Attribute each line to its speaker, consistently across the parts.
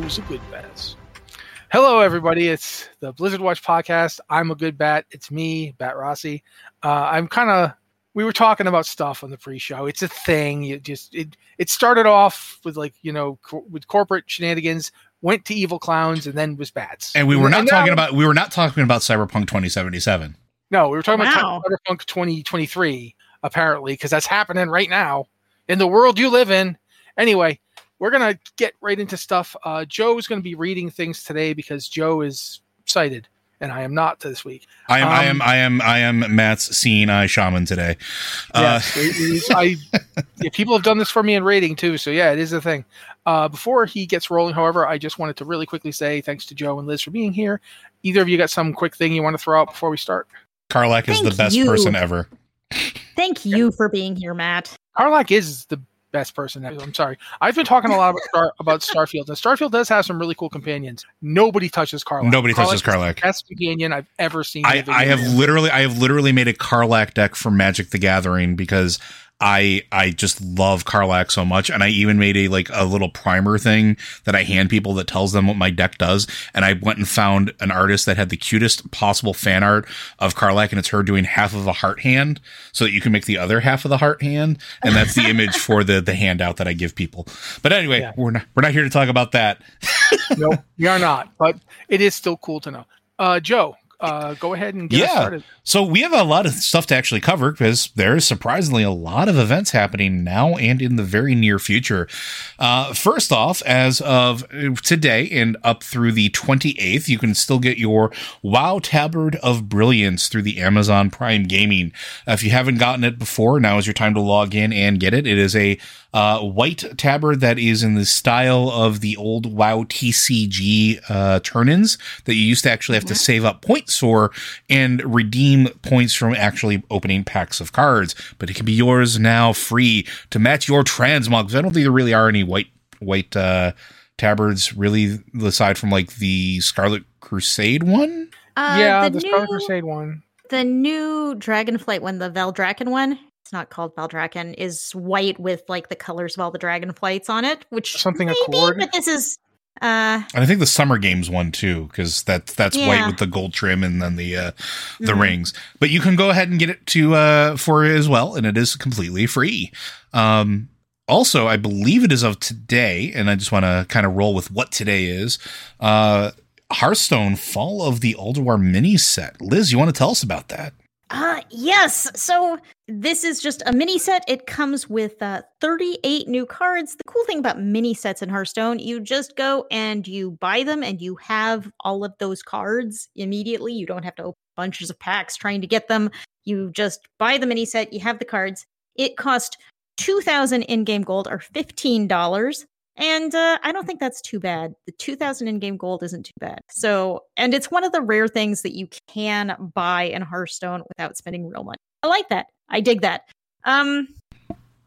Speaker 1: Who's a good bat? Hello, everybody. It's the Blizzard Watch podcast. I'm a good bat. It's me, Bat Rossi. Uh, I'm kind of. We were talking about stuff on the pre-show. It's a thing. It just it it started off with like you know co- with corporate shenanigans, went to evil clowns, and then was bats.
Speaker 2: And we were not
Speaker 1: And
Speaker 2: talking
Speaker 1: now-
Speaker 2: about we were not talking about Cyberpunk 2077.
Speaker 1: No, we were talking
Speaker 3: Wow.
Speaker 1: about Cyberpunk 2023 apparently because that's happening right now in the world you live in. Anyway, we're gonna get right into stuff. Uh, Joe is gonna be reading things today because Joe is sighted and I am not this week.
Speaker 2: I am I am
Speaker 1: Um,
Speaker 2: I am I am Matt's seeing eye shaman today. Uh,
Speaker 1: Yes, it is- I yeah, people have done this for me in rating too, so yeah, it is a thing. Uh, before he gets rolling, however, I just wanted to really quickly say thanks to Joe and Liz for being here. Either of you got some quick thing you want to throw out before we start?
Speaker 2: Karlach is the best
Speaker 3: you.
Speaker 2: person ever.
Speaker 3: Thank you for being here, Matt.
Speaker 1: Karlach is the best person. ever. I'm sorry. I've been talking a lot about Star, about Starfield, and Starfield does have some really cool companions. Nobody touches Karlach.
Speaker 2: Nobody touches Karlach.
Speaker 1: Best companion I've ever seen.
Speaker 2: I, I have literally I have literally made a Karlach deck for Magic the Gathering because I I just love Karlach so much and I even made a like a little primer thing that I hand people that tells them what my deck does and I went and found an artist that had the cutest possible fan art of Karlach and it's her doing half of a heart hand so that you can make the other half of the heart hand and that's the image for the the handout that I give people. But anyway,
Speaker 1: Yeah.
Speaker 2: we're not we're not here to talk about that.
Speaker 1: no, we are not, but it is still cool to know. Uh, Joe, uh, go ahead and get
Speaker 2: Yeah.
Speaker 1: started.
Speaker 2: So we have a lot of stuff to actually cover because there is surprisingly a lot of events happening now and in the very near future. Uh, first off, as of today and up through the 28th, you can still get your WoW Tabard of Brilliance through the Amazon Prime Gaming. Uh, if you haven't gotten it before, now is your time to log in and get it. It is a uh, white tabard that is in the style of the old WoW TCG uh, turn-ins that you used to actually have to save up points for and redeem points from actually opening packs of cards. But it can be yours now, free to match your transmog. 'cause I don't think there really are any white white uh, tabards really, aside from like the Scarlet Crusade one.
Speaker 3: Uh,
Speaker 1: yeah,
Speaker 3: the,
Speaker 1: the
Speaker 3: new,
Speaker 1: Scarlet Crusade one.
Speaker 3: the new Dragonflight one, the Valdrakken one. It's not called Valdrakken. Is white with like the colors of all the dragon flights on it, which
Speaker 1: Something
Speaker 3: maybe,
Speaker 1: Accord?
Speaker 3: But this is uh
Speaker 2: And I think the Summer Games one too, because that's that's white with the gold trim and then the uh, the
Speaker 3: Mhm.
Speaker 2: rings. But you can go ahead and get it to uh, for as well, and it is completely free. Um, also, I believe it is of today, and I just want to kind of roll with what today is. Uh, Hearthstone Fall of the Ulduar mini set. Liz, you want to tell us about that?
Speaker 3: Uh, yes. So this is just a mini set. It comes with uh, 38 new cards. The cool thing about mini sets in Hearthstone, you just go and you buy them and you have all of those cards immediately. You don't have to open bunches of packs trying to get them. You just buy the mini set, you have the cards. It cost 2000 in-game gold or $15. And uh, I don't think that's too bad. The 2000 in game gold isn't too bad. So, and it's one of the rare things that you can buy in Hearthstone without spending real money. I like that. I dig that. Um,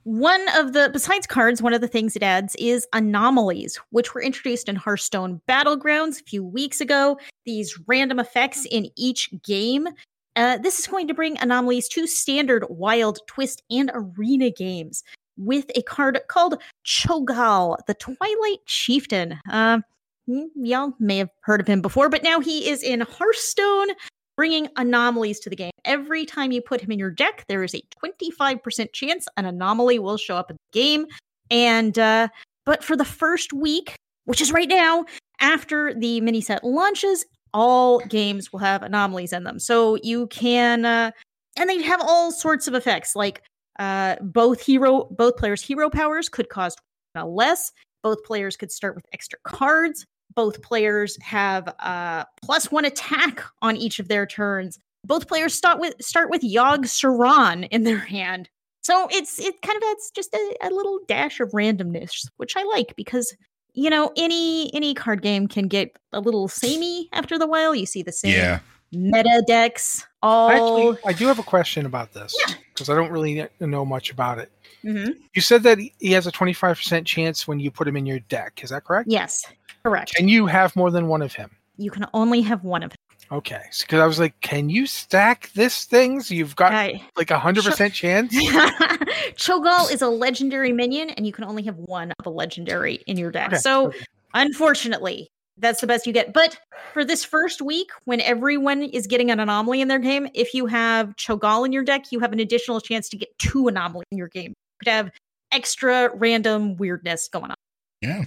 Speaker 3: one of the, besides cards, one of the things it adds is anomalies, which were introduced in Hearthstone Battlegrounds a few weeks ago. These random effects in each game. Uh, this is going to bring anomalies to standard, wild, twist, and arena games with a card called Cho'Gall, the Twilight Chieftain. Uh, y'all may have heard of him before, but now he is in Hearthstone, bringing anomalies to the game. Every time you put him in your deck, there is a 25% chance an anomaly will show up in the game. And, uh, but for the first week, which is right now, after the mini set launches, all games will have anomalies in them. So you can, uh, and they have all sorts of effects like uh, both hero, both players' hero powers could cost less. Both players could start with extra cards. Both players have uh, plus one attack on each of their turns. Both players start with start with Yogg Saron in their hand. So it's it kind of adds just a, a little dash of randomness, which I like because you know any any card game can get a little samey after the while. You see the same
Speaker 2: Yeah.
Speaker 3: meta decks all.
Speaker 1: Actually, I do have a question about this
Speaker 3: Yeah.
Speaker 1: because I don't really know much about it.
Speaker 3: Mhm.
Speaker 1: You said that he has a 25% chance when you put him in your deck. Is that correct?
Speaker 3: Yes, correct.
Speaker 1: Can you have more than one of him?
Speaker 3: You can only have one of him.
Speaker 1: Okay. Because I was like, can you stack this thing so you've got
Speaker 3: I-
Speaker 1: like a 100% chance?
Speaker 3: Cho'Gall is a legendary minion, and you can only have one of a legendary in your deck.
Speaker 1: Okay,
Speaker 3: So,
Speaker 1: okay.
Speaker 3: unfortunately, that's the best you get. But for this first week, when everyone is getting an anomaly in their game, if you have Cho'Gall in your deck, you have an additional chance to get two anomalies in your game. You could have extra random weirdness going on.
Speaker 2: Yeah.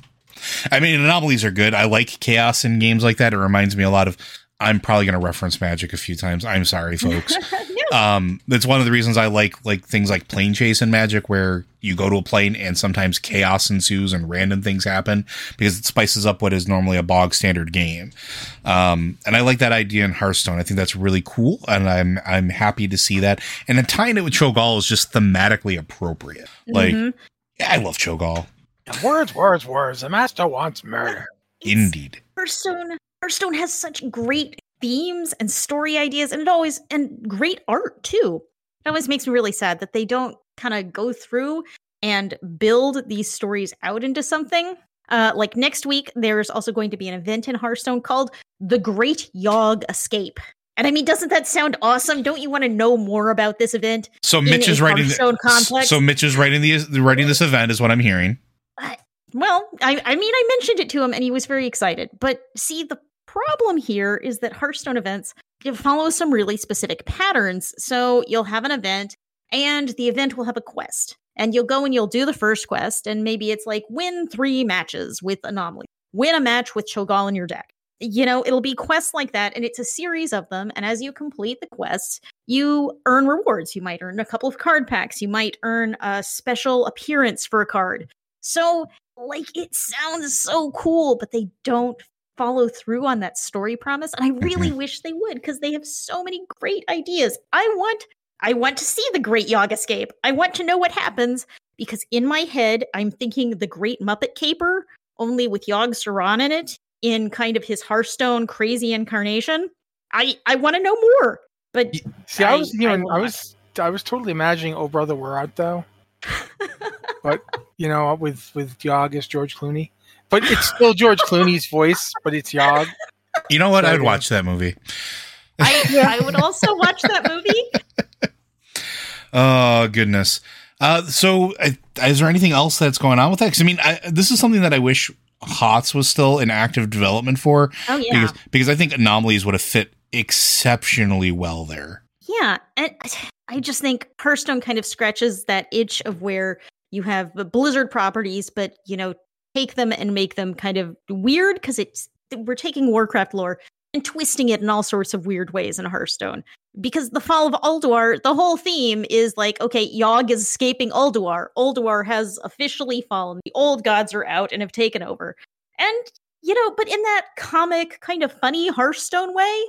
Speaker 2: I mean, anomalies are good. I like chaos in games like that. It reminds me a lot of. I'm probably going to reference Magic a few times. I'm sorry, folks.
Speaker 3: no.
Speaker 2: um, that's one of the reasons I like like things like plane chase in Magic, where you go to a plane and sometimes chaos ensues and random things happen because it spices up what is normally a bog standard game. Um, and I like that idea in Hearthstone. I think that's really cool, and I'm I'm happy to see that. And then tying it with Cho'Gall is just thematically appropriate. Like,
Speaker 3: Mhm.
Speaker 2: yeah, I love Cho'Gall.
Speaker 1: Words, words, words. The master wants murder.
Speaker 3: It's-
Speaker 2: Indeed.
Speaker 3: Hearthstone Hearthstone has such great themes and story ideas and it always and great art too. It always makes me really sad that they don't kind of go through and build these stories out into something. Uh, like next week, there's also going to be an event in Hearthstone called The Great Yogg Escape. And I mean, doesn't that sound awesome? Don't you want to know more about this event?
Speaker 2: So Mitch is writing.
Speaker 3: Hearthstone context?
Speaker 2: So Mitch is writing the writing this event is what I'm hearing.
Speaker 3: Well, I, I mean, I mentioned it to him and he was very excited. But see, the problem here is that Hearthstone events follow some really specific patterns. So you'll have an event and the event will have a quest. And you'll go and you'll do the first quest. And maybe it's like win three matches with Anomaly, win a match with Cho'Gall in your deck. You know, it'll be quests like that. And it's a series of them. And as you complete the quests, you earn rewards. You might earn a couple of card packs. You might earn a special appearance for a card. So like it sounds so cool, but they don't follow through on that story promise. And I really mm-hmm. wish they would because they have so many great ideas. I want I want to see the Great Yogg escape. I want to know what happens because in my head I'm thinking the Great Muppet Caper, only with Yogg Saron in it, in kind of his Hearthstone crazy incarnation. I I want to know more. But
Speaker 1: See, I, was, you
Speaker 3: I
Speaker 1: know,
Speaker 3: will
Speaker 1: I was, I was totally imagining, "Oh brother, we're out though." but you know, with with Yogg as George Clooney, but it's still George Clooney's voice, but it's Yogg.
Speaker 2: You know what?
Speaker 1: So,
Speaker 2: I'd
Speaker 1: yeah.
Speaker 2: watch that movie.
Speaker 3: I I would also watch that movie.
Speaker 2: Oh goodness. Uh, so uh, is there anything else that's going on with that? Because I mean, I, this is something that I wish HOTS was still in active development for.
Speaker 3: Oh yeah.
Speaker 2: Because because I think anomalies would have fit exceptionally well there.
Speaker 3: Yeah, and I just think Hearthstone kind of scratches that itch of where you have the Blizzard properties, but you know, take them and make them kind of weird because it's we're taking Warcraft lore and twisting it in all sorts of weird ways in Hearthstone. Because the fall of Ulduar, the whole theme is like, okay, Yogg is escaping Ulduar. Ulduar has officially fallen. The old gods are out and have taken over. And you know, but in that comic, kind of funny Hearthstone way,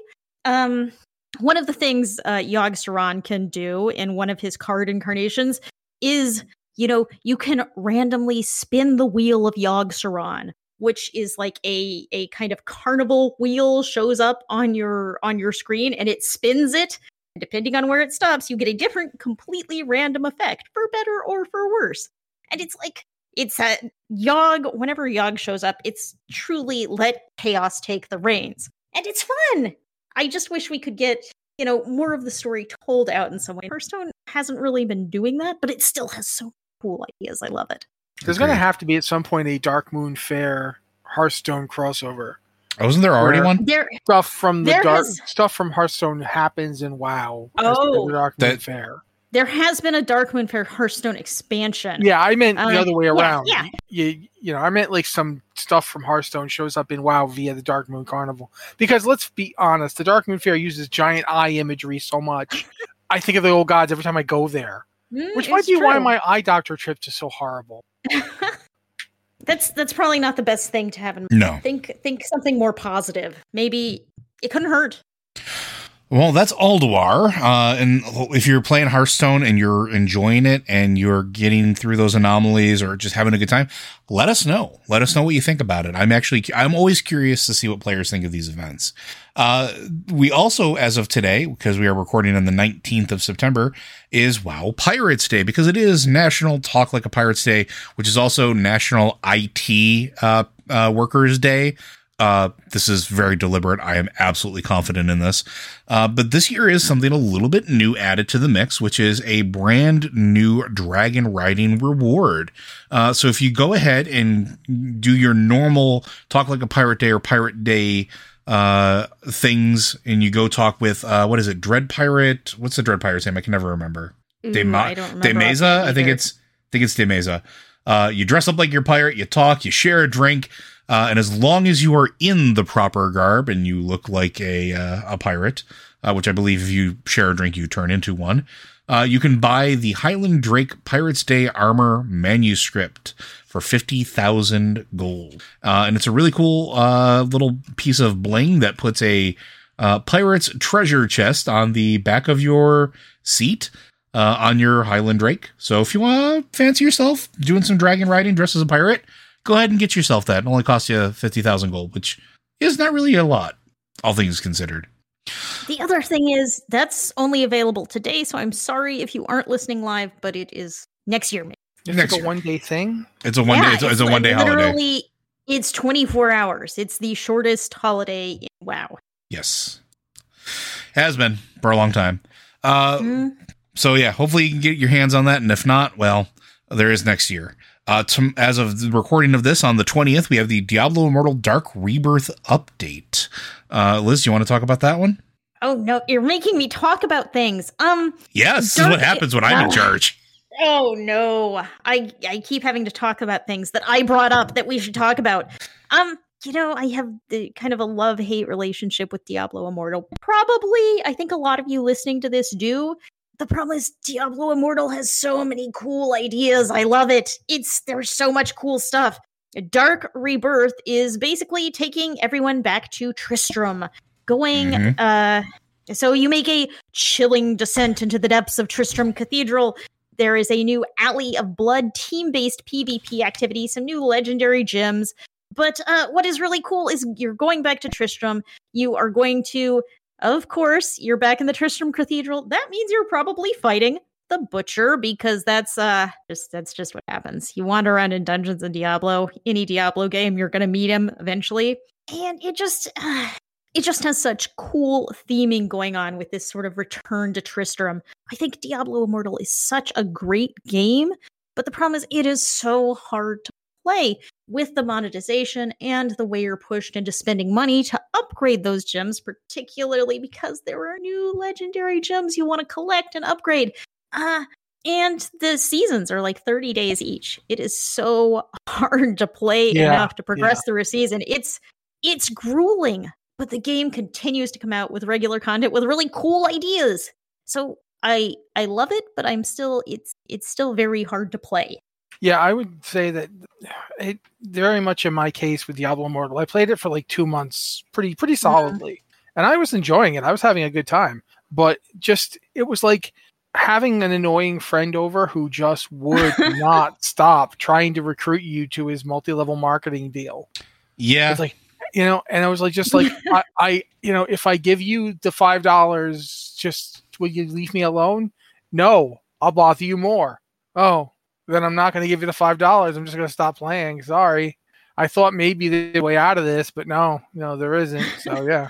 Speaker 3: um, one of the things uh, Yogg Saron can do in one of his card incarnations is you know, you can randomly spin the wheel of Yogg Saron, which is like a a kind of carnival wheel shows up on your on your screen and it spins it. And depending on where it stops, you get a different, completely random effect, for better or for worse. And it's like it's a Yogg. Whenever Yogg shows up, it's truly let chaos take the reins, and it's fun. I just wish we could get you know more of the story told out in some way. Hearthstone hasn't really been doing that, but it still has so cool ideas. I love it.
Speaker 1: There's going to have to be at some point a Dark Moon Fair Hearthstone crossover.
Speaker 2: Oh, wasn't there already one?
Speaker 3: There,
Speaker 1: Stuff from the dark
Speaker 3: has-
Speaker 1: stuff from Hearthstone happens in WoW.
Speaker 3: Oh.
Speaker 1: the Dark Moon
Speaker 2: That-
Speaker 1: Fair.
Speaker 3: there has been a Dark Moon Fair Hearthstone expansion.
Speaker 1: Yeah, I meant the
Speaker 3: Uh,
Speaker 1: other way
Speaker 3: yeah,
Speaker 1: around.
Speaker 3: yeah.
Speaker 1: You, you know, I meant like some stuff from Hearthstone shows up in WoW via the Dark Moon Carnival. Because let's be honest, the Dark Moon Fair uses giant eye imagery so much. I think of the old gods every time I go there,
Speaker 3: Mm,
Speaker 1: which might
Speaker 3: it's
Speaker 1: be why my eye doctor trips is so horrible.
Speaker 3: that's that's probably not the best thing to have in mind.
Speaker 2: No.
Speaker 3: think think something more positive. Maybe it couldn't hurt.
Speaker 2: Well, that's Ulduar. Uh, and if you're playing Hearthstone and you're enjoying it and you're getting through those anomalies or just having a good time, let us know. Let us know what you think about it. I'm actually, I'm always curious to see what players think of these events. Uh, we also, as of today, because we are recording on the 19th of September, is WoW Pirates Day because it is National Talk Like a Pirates Day, which is also National IT uh, uh, Workers Day. Uh, this is very deliberate. I am absolutely confident in this. Uh, but this year is something a little bit new added to the mix, which is a brand new dragon riding reward. Uh, so if you go ahead and do your normal talk like a pirate day or pirate day uh things and you go talk with uh what is it? Dread pirate? What's the dread pirate's name? I can never remember. De,
Speaker 3: Ooh,
Speaker 2: Ma-
Speaker 3: I don't
Speaker 2: De Meza? I think it's I think it's De Meza. Uh, you dress up like your pirate, you talk, you share a drink, uh, and as long as you are in the proper garb and you look like a uh, a pirate, uh, which I believe if you share a drink you turn into one, uh, you can buy the Highland Drake Pirates Day armor manuscript for fifty thousand gold, uh, and it's a really cool uh, little piece of bling that puts a uh, pirate's treasure chest on the back of your seat uh, on your Highland Drake. So if you want to fancy yourself doing some dragon riding dressed as a pirate, go ahead and get yourself that. It only costs you 50,000 gold, which is not really a lot, all things considered.
Speaker 3: The other thing is that's only available today, so I'm sorry if you aren't listening live, but it is next year. maybe.
Speaker 1: It's
Speaker 2: Next
Speaker 1: like a one day thing.
Speaker 2: It's a one
Speaker 3: Yeah,
Speaker 2: day, it's, it's a one day holiday.
Speaker 3: literally, It's 24 hours. It's the shortest holiday. In, wow.
Speaker 2: Yes. Has been for a long time. Uh,
Speaker 3: Mm.
Speaker 2: So yeah, hopefully you can get your hands on that, and if not, well, there is next year. Uh, to, as of the recording of this on the twentieth, we have the Diablo Immortal Dark Rebirth update. Uh, Liz, you want to talk about that one?
Speaker 3: Oh no, you're making me talk about things. Um.
Speaker 2: Yes, this is what happens when I'm in charge.
Speaker 3: Oh no, I I keep having to talk about things that I brought up that we should talk about. Um, you know, I have the kind of a love hate relationship with Diablo Immortal. Probably, I think a lot of you listening to this do. The problem is Diablo Immortal has so many cool ideas. I love it. It's there's so much cool stuff. Dark Rebirth is basically taking everyone back to Tristram, going
Speaker 2: Mhm.
Speaker 3: uh so you make a chilling descent into the depths of Tristram Cathedral. There is a new Alley of Blood team-based PvP activity, some new legendary gems. But uh, what is really cool is you're going back to Tristram. You are going to, of course, you're back in the Tristram Cathedral. That means you're probably fighting the Butcher because that's uh just that's just what happens. You wander around in dungeons in Diablo, any Diablo game, you're gonna meet him eventually, and it just. Uh, it just has such cool theming going on with this sort of return to Tristram. I think Diablo Immortal is such a great game, but the problem is it is so hard to play with the monetization and the way you're pushed into spending money to upgrade those gems, particularly because there are new legendary gems you want to collect and upgrade. Uh and the seasons are like 30 days each. It is so hard to play
Speaker 1: Yeah,
Speaker 3: enough to progress
Speaker 1: yeah.
Speaker 3: through a season. It's it's grueling, but the game continues to come out with regular content with really cool ideas. So I I love it, but I'm still it's it's still very hard to play.
Speaker 1: Yeah, I would say that it very much in my case with Diablo Immortal. I played it for like two months, pretty pretty mm-hmm. solidly, and I was enjoying it. I was having a good time, but just it was like having an annoying friend over who just would not stop trying to recruit you to his multi-level marketing deal.
Speaker 2: Yeah.
Speaker 1: It's like you know, and I was like, just like I, I, you know, if I give you the five dollars, just will you leave me alone? No, I'll bother you more. Oh, then I'm not going to give you the five dollars. I'm just going to stop playing. Sorry. I thought maybe the way out of this, but no, no, there isn't. So yeah,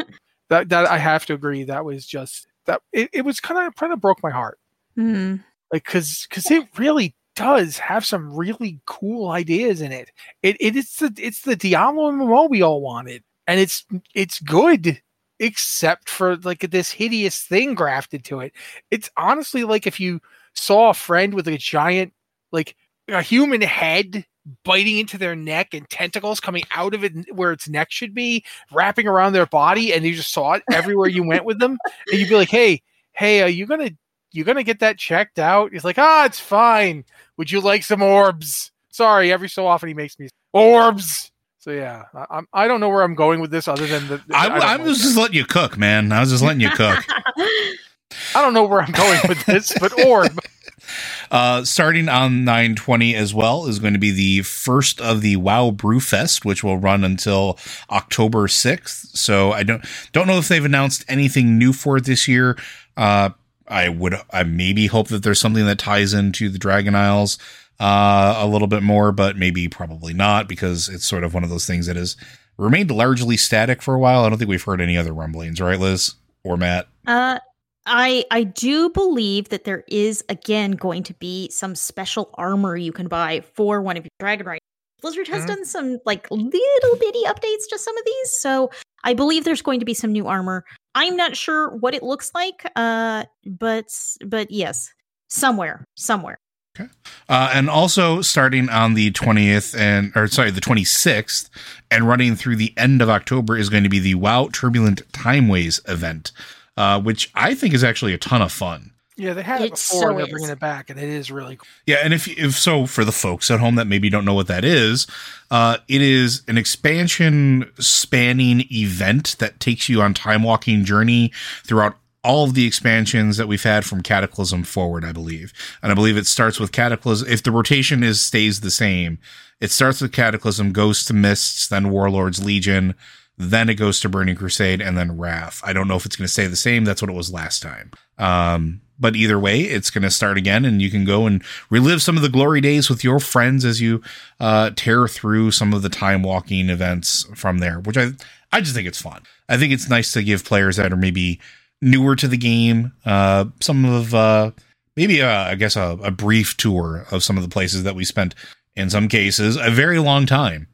Speaker 1: that that I have to agree. That was just that. It, it was kind of kind of broke my heart.
Speaker 3: Hmm.
Speaker 1: Like, cause cause it really does have some really cool ideas in it. It it is the it's the Diablo MMO we all wanted, and it's it's good, except for like this hideous thing grafted to it. It's honestly like if you saw a friend with a giant like a human head biting into their neck and tentacles coming out of it where its neck should be, wrapping around their body, and you just saw it everywhere you went with them, and you'd be like, "Hey, hey, are you gonna you gonna get that checked out?" He's like, "Ah, it's fine. Would you like some orbs?" Sorry, every so often he makes me orbs. So yeah, I, I'm I don't know where I'm going with this other than the.
Speaker 2: I,
Speaker 1: don't
Speaker 2: I was just letting you cook, man. I was just letting you cook.
Speaker 1: I don't know where I'm going with this, but orb.
Speaker 2: Uh, starting on 920 as well is going to be the first of the WoW Brewfest, which will run until October 6th. So I don't don't know if they've announced anything new for it this year. Uh, I would I maybe hope that there's something that ties into the Dragon Isles uh, a little bit more, but maybe probably not because it's sort of one of those things that has remained largely static for a while. I don't think we've heard any other rumblings, right, Liz or Matt?
Speaker 3: Uh, I I do believe that there is again going to be some special armor you can buy for one of your dragon riders. Blizzard has
Speaker 1: Mhm.
Speaker 3: done some like little bitty updates to some of these, so I believe there's going to be some new armor. I'm not sure what it looks like, uh, but but yes, somewhere, somewhere. Okay.
Speaker 2: Uh, and also starting on the 20th and, or sorry, the 26th and running through the end of October is going to be the WoW Turbulent Timeways event, uh, which I think is actually a ton of fun.
Speaker 1: Yeah, they had it
Speaker 3: It
Speaker 1: before,
Speaker 3: so
Speaker 1: and they're bringing it back, and it is really cool.
Speaker 2: Yeah, and if if so, for the folks at home that maybe don't know what that is, uh, it is an expansion spanning event that takes you on time walking journey throughout all of the expansions that we've had from Cataclysm forward, I believe, and I believe it starts with Cataclysm. If the rotation is stays the same, it starts with Cataclysm, goes to Mists, then Warlords Legion, then it goes to Burning Crusade, and then Wrath. I don't know if it's going to stay the same. That's what it was last time. Um, but either way, it's going to start again, and you can go and relive some of the glory days with your friends as you uh, tear through some of the time walking events from there. Which I I just think it's fun. I think it's nice to give players that are maybe newer to the game uh, some of uh, maybe uh, I guess a, a brief tour of some of the places that we spent in some cases a very long time.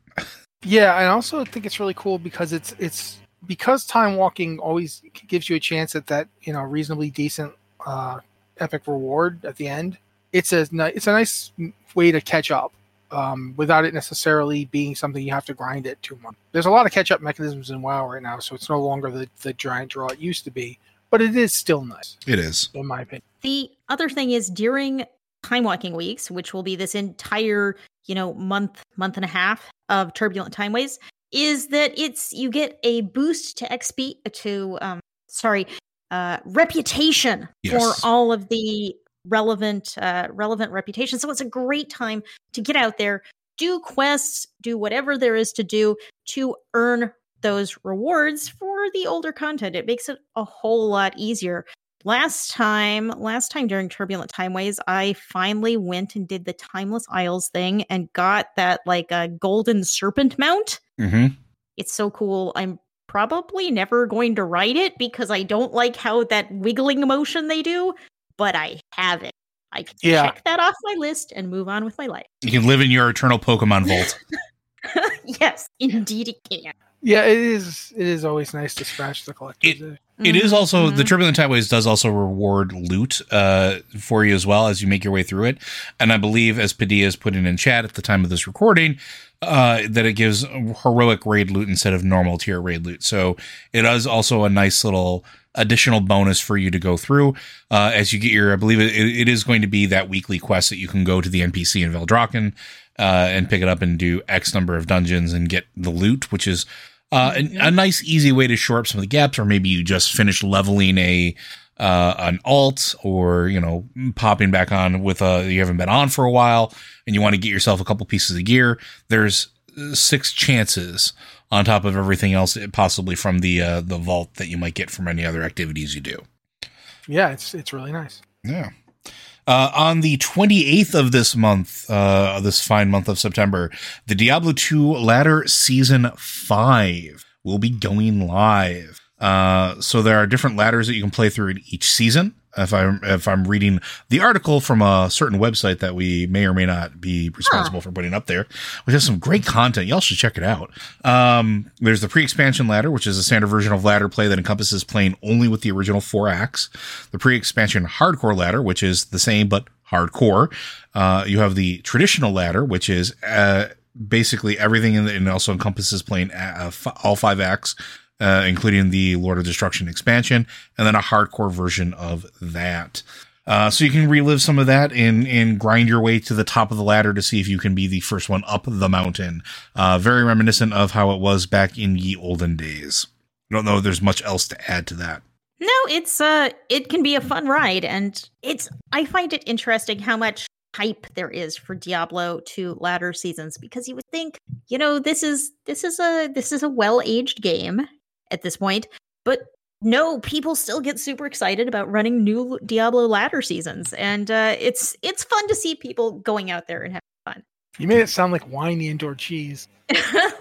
Speaker 1: Yeah, I also think it's really cool because it's it's because time walking always gives you a chance at that you know reasonably decent uh, epic reward at the end. It's a ni- it's a nice way to catch up um, without it necessarily being something you have to grind it too much. There's a lot of catch up mechanisms in WoW right now, so it's no longer the the giant draw it used to be, but it is still nice
Speaker 2: It is.
Speaker 1: in my opinion.
Speaker 3: The other thing is during time walking weeks, which will be this entire, you know, month, month and a half of turbulent timeways, is that it's you get a boost to XP to um sorry, uh reputation
Speaker 2: Yes.
Speaker 3: for all of the relevant uh relevant reputation. So it's a great time to get out there, do quests, do whatever there is to do to earn those rewards for the older content. It makes it a whole lot easier last time last time during turbulent timeways i finally went and did the timeless isles thing and got that like a golden serpent mount
Speaker 2: Mm-hmm.
Speaker 3: it's so cool i'm probably never going to ride it because i don't like how that wiggling motion they do but i have it i can
Speaker 1: Yeah.
Speaker 3: check that off my list and move on with my life
Speaker 2: You can live in your eternal Pokemon vault.
Speaker 3: yes indeed it can
Speaker 1: Yeah, it is. It is always nice to scratch the collector's. itch.
Speaker 2: It is also the
Speaker 3: Mhm.
Speaker 2: Turbulent Timeways does also reward loot uh, for you as well as you make your way through it, and I believe as Padilla is putting in chat at the time of this recording, uh, that it gives heroic raid loot instead of normal tier raid loot. So it is also a nice little additional bonus for you to go through uh, as you get your. I believe it, it is going to be that weekly quest that you can go to the NPC in Valdrakken uh, and pick it up and do X number of dungeons and get the loot, which is uh, a, a nice, easy way to shore up some of the gaps, or maybe you just finished leveling a uh, an alt or you know popping back on with a you haven't been on for a while and you want to get yourself a couple pieces of gear there's six chances on top of everything else possibly from the uh, the vault that you might get from any other activities you do.
Speaker 1: Yeah, it's it's really nice.
Speaker 2: yeah uh, on the 28th of this month, uh, this fine month of September, the Diablo 2 Ladder Season 5 will be going live. Uh, so there are different ladders that you can play through in each season. If I'm if I'm reading the article from a certain website that we may or may not be responsible for putting up there, which has some great content, y'all should check it out. Um, there's the pre-expansion ladder, which is a standard version of ladder play that encompasses playing only with the original four acts. The pre-expansion hardcore ladder, which is the same but hardcore. Uh, you have the traditional ladder, which is uh, basically everything, in the, and also encompasses playing uh, all five acts uh, including the Lord of Destruction expansion, and then a hardcore version of that. Uh, so you can relive some of that and and grind your way to the top of the ladder to see if you can be the first one up the mountain. Uh, very reminiscent of how it was back in ye olden days. I don't know if there's much else to add to that.
Speaker 3: No, it's uh it can be a fun ride and it's I find it interesting how much hype there is for Diablo 2 ladder seasons because you would think, you know, this is this is a this is a well-aged game at this point, but no, people still get super excited about running new Diablo ladder seasons and uh it's it's fun to see people going out there and having fun.
Speaker 1: You made it sound like whiny indoor cheese.
Speaker 3: I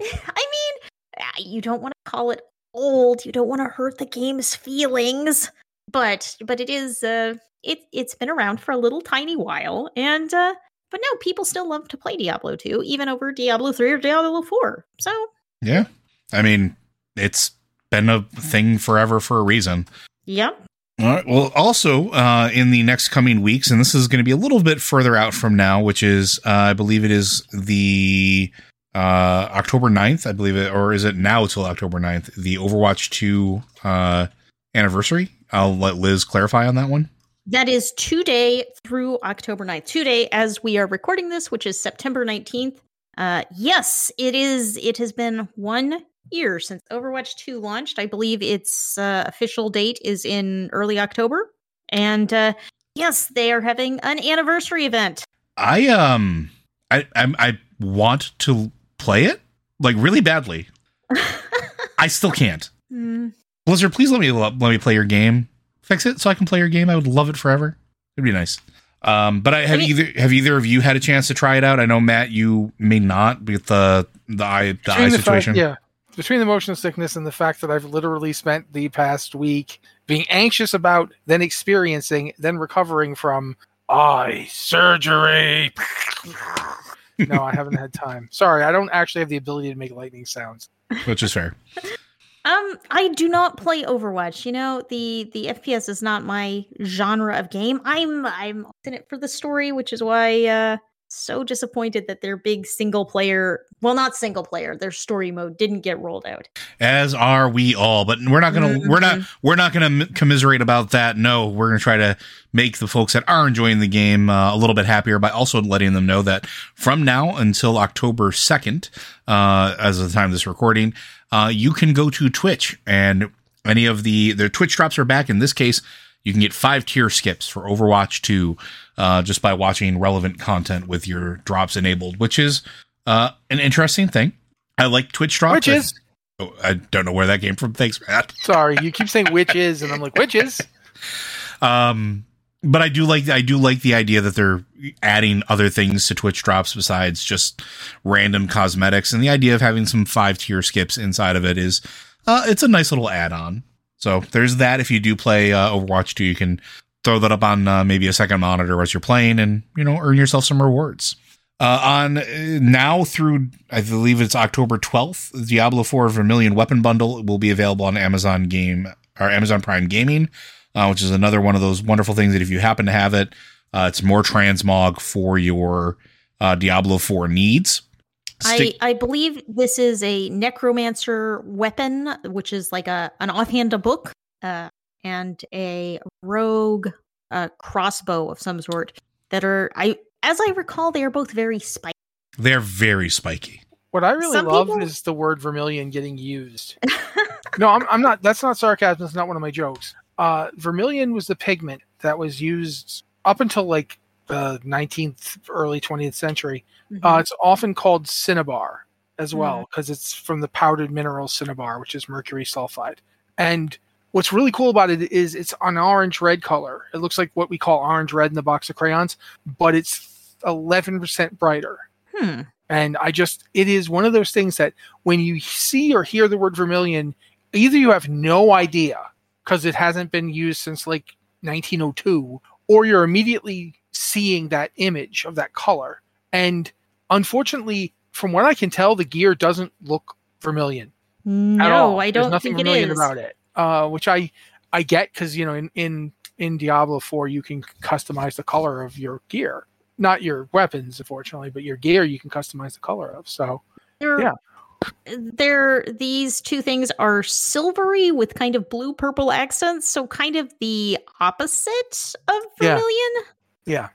Speaker 3: mean, ah, you don't want to call it old. You don't want to hurt the game's feelings, but but it is uh it it's been around for a little tiny while and uh but no, people still love to play Diablo 2 even over Diablo 3 or Diablo 4. So,
Speaker 2: Yeah, I mean it's been a thing forever for a reason.
Speaker 3: Yep.
Speaker 2: All right. Well, also uh, in the next coming weeks, and this is going to be a little bit further out from now, which is, uh, I believe it is the uh, October 9th, I believe it, or is it now till October 9th, the Overwatch 2 uh, anniversary? I'll let Liz clarify on that one.
Speaker 3: That is today through October 9th. Today, as we are recording this, which is September 19th. Uh, yes, it is. It has been one year since Overwatch 2 launched. I believe its uh, official date is in early October. And uh, yes, they are having an anniversary event.
Speaker 2: I um, I I, I want to play it like really badly. I still can't.
Speaker 3: Hmm.
Speaker 2: Blizzard, please let me let me play your game. Fix it so I can play your game. I would love it forever. It'd be nice. Um, but I have
Speaker 3: I mean-
Speaker 2: either have either of you had a chance to try it out? I know Matt, you may not with the the eye the eye
Speaker 1: Between the fact-
Speaker 2: situation.
Speaker 1: yeah. Between the motion sickness and the fact that I've literally spent the past week being anxious about, then experiencing, then recovering from eye surgery. no, I haven't had time. Sorry, I don't actually have the ability to make lightning sounds.
Speaker 2: which is fair.
Speaker 3: Um, I do not play Overwatch. You know, the the FPS is not my genre of game. I'm I'm in it for the story, which is why uh so disappointed that their big single player, well not single player, their story mode didn't get rolled out.
Speaker 2: As are we all. But we're not gonna we're not
Speaker 3: Mm-hmm.
Speaker 2: we're not gonna commiserate about that. No, we're gonna try to make the folks that are enjoying the game uh, a little bit happier by also letting them know that from now until October second, uh, as of the time of this recording, uh, you can go to Twitch and any of the the Twitch drops are back. In this case, you can get five tier skips for Overwatch 2 uh, just by watching relevant content with your drops enabled, which is uh, an interesting thing. I like Twitch drops.
Speaker 1: Which is
Speaker 2: Oh, I don't know where that came from. Thanks, Matt.
Speaker 1: sorry, you keep saying witches, and I'm like witches.
Speaker 2: Um, but I do like I do like the idea that they're adding other things to Twitch drops besides just random cosmetics, and the idea of having some five tier skips inside of it is uh, it's a nice little add on. So there's that. If you do play uh, Overwatch 2, you can throw that up on uh, maybe a second monitor as you're playing, and you know earn yourself some rewards. Uh, on uh, now through I believe it's October 12th, Diablo 4 Vermilion Weapon Bundle will be available on Amazon Game or Amazon Prime Gaming, uh, which is another one of those wonderful things that if you happen to have it, uh, it's more transmog for your Diablo 4 needs. Stick-
Speaker 3: I, I believe this is a necromancer weapon, which is like a an offhand a book, uh, and a rogue uh, crossbow of some sort that are I as I recall they are both very spiky.
Speaker 2: they're very spiky.
Speaker 1: What I really
Speaker 3: Some
Speaker 1: love
Speaker 3: people-
Speaker 1: is the word vermilion getting used. no, I'm, I'm not. That's not sarcasm. It's not one of my jokes. uh, vermilion was the pigment that was used up until like the 19th, early 20th century.
Speaker 3: Mhm.
Speaker 1: Uh, it's often called cinnabar as well
Speaker 3: Mm.
Speaker 1: because it's from the powdered mineral cinnabar, which is mercury sulfide. And what's really cool about it is it's an orange red color. It looks like what we call orange red in the box of crayons, but it's 11% brighter.
Speaker 3: Hmm.
Speaker 1: And I just, it is one of those things that when you see or hear the word vermilion, either you have no idea because it hasn't been used since like 1902, or you're immediately seeing that image of that color. And unfortunately, from what I can tell, the gear doesn't look vermilion
Speaker 3: No. I don't
Speaker 1: nothing
Speaker 3: think it
Speaker 1: vermilion
Speaker 3: is.
Speaker 1: about it. Uh, which I I get because you know in in in Diablo 4 you can customize the color of your gear, not your weapons, unfortunately, but your gear you can customize the color of. So
Speaker 3: They're,
Speaker 1: Yeah.
Speaker 3: They're these two things are silvery with kind of blue purple accents, so kind of the opposite of
Speaker 1: Yeah.
Speaker 3: vermilion.
Speaker 1: yeah,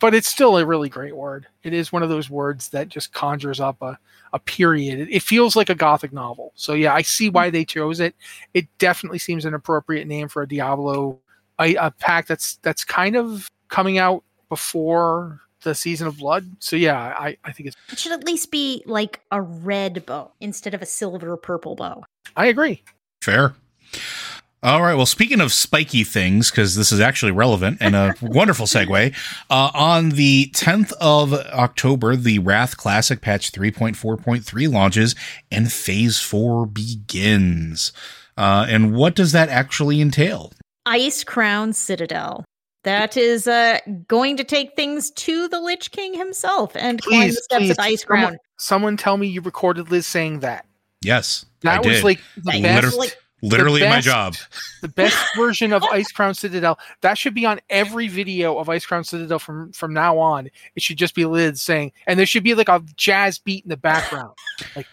Speaker 1: but it's still a really great word. It is one of those words that just conjures up a a period. It, it feels like a gothic novel. So yeah, I see why they chose it. It definitely seems an appropriate name for a Diablo a, a pack that's that's kind of coming out before the season of blood. So yeah, I, I think it's
Speaker 3: It should at least be like a red bow instead of a silver purple bow.
Speaker 1: I agree.
Speaker 2: Fair. All right. Well, speaking of spiky things, because this is actually relevant and a wonderful segue, uh, on the 10th of October, the Wrath Classic patch 3.4.3 launches and Phase 4 begins. Uh, and what does that actually entail?
Speaker 3: Ice Crown Citadel. That is uh, going to take things to the Lich King himself and climb
Speaker 1: Please,
Speaker 3: the steps
Speaker 1: please,
Speaker 3: of Ice
Speaker 1: someone,
Speaker 3: Crown.
Speaker 1: someone tell me you recorded Liz saying that.
Speaker 2: Yes.
Speaker 1: That
Speaker 2: I
Speaker 1: was
Speaker 2: did.
Speaker 1: like the
Speaker 3: Like,
Speaker 1: best.
Speaker 2: Liter-
Speaker 3: like,
Speaker 2: literally
Speaker 1: the
Speaker 2: my job.
Speaker 1: the best version of Ice Crown Citadel. That should be on every video of Ice Crown Citadel from from now on. It should just be Liz saying, and there should be like a jazz beat in the background, like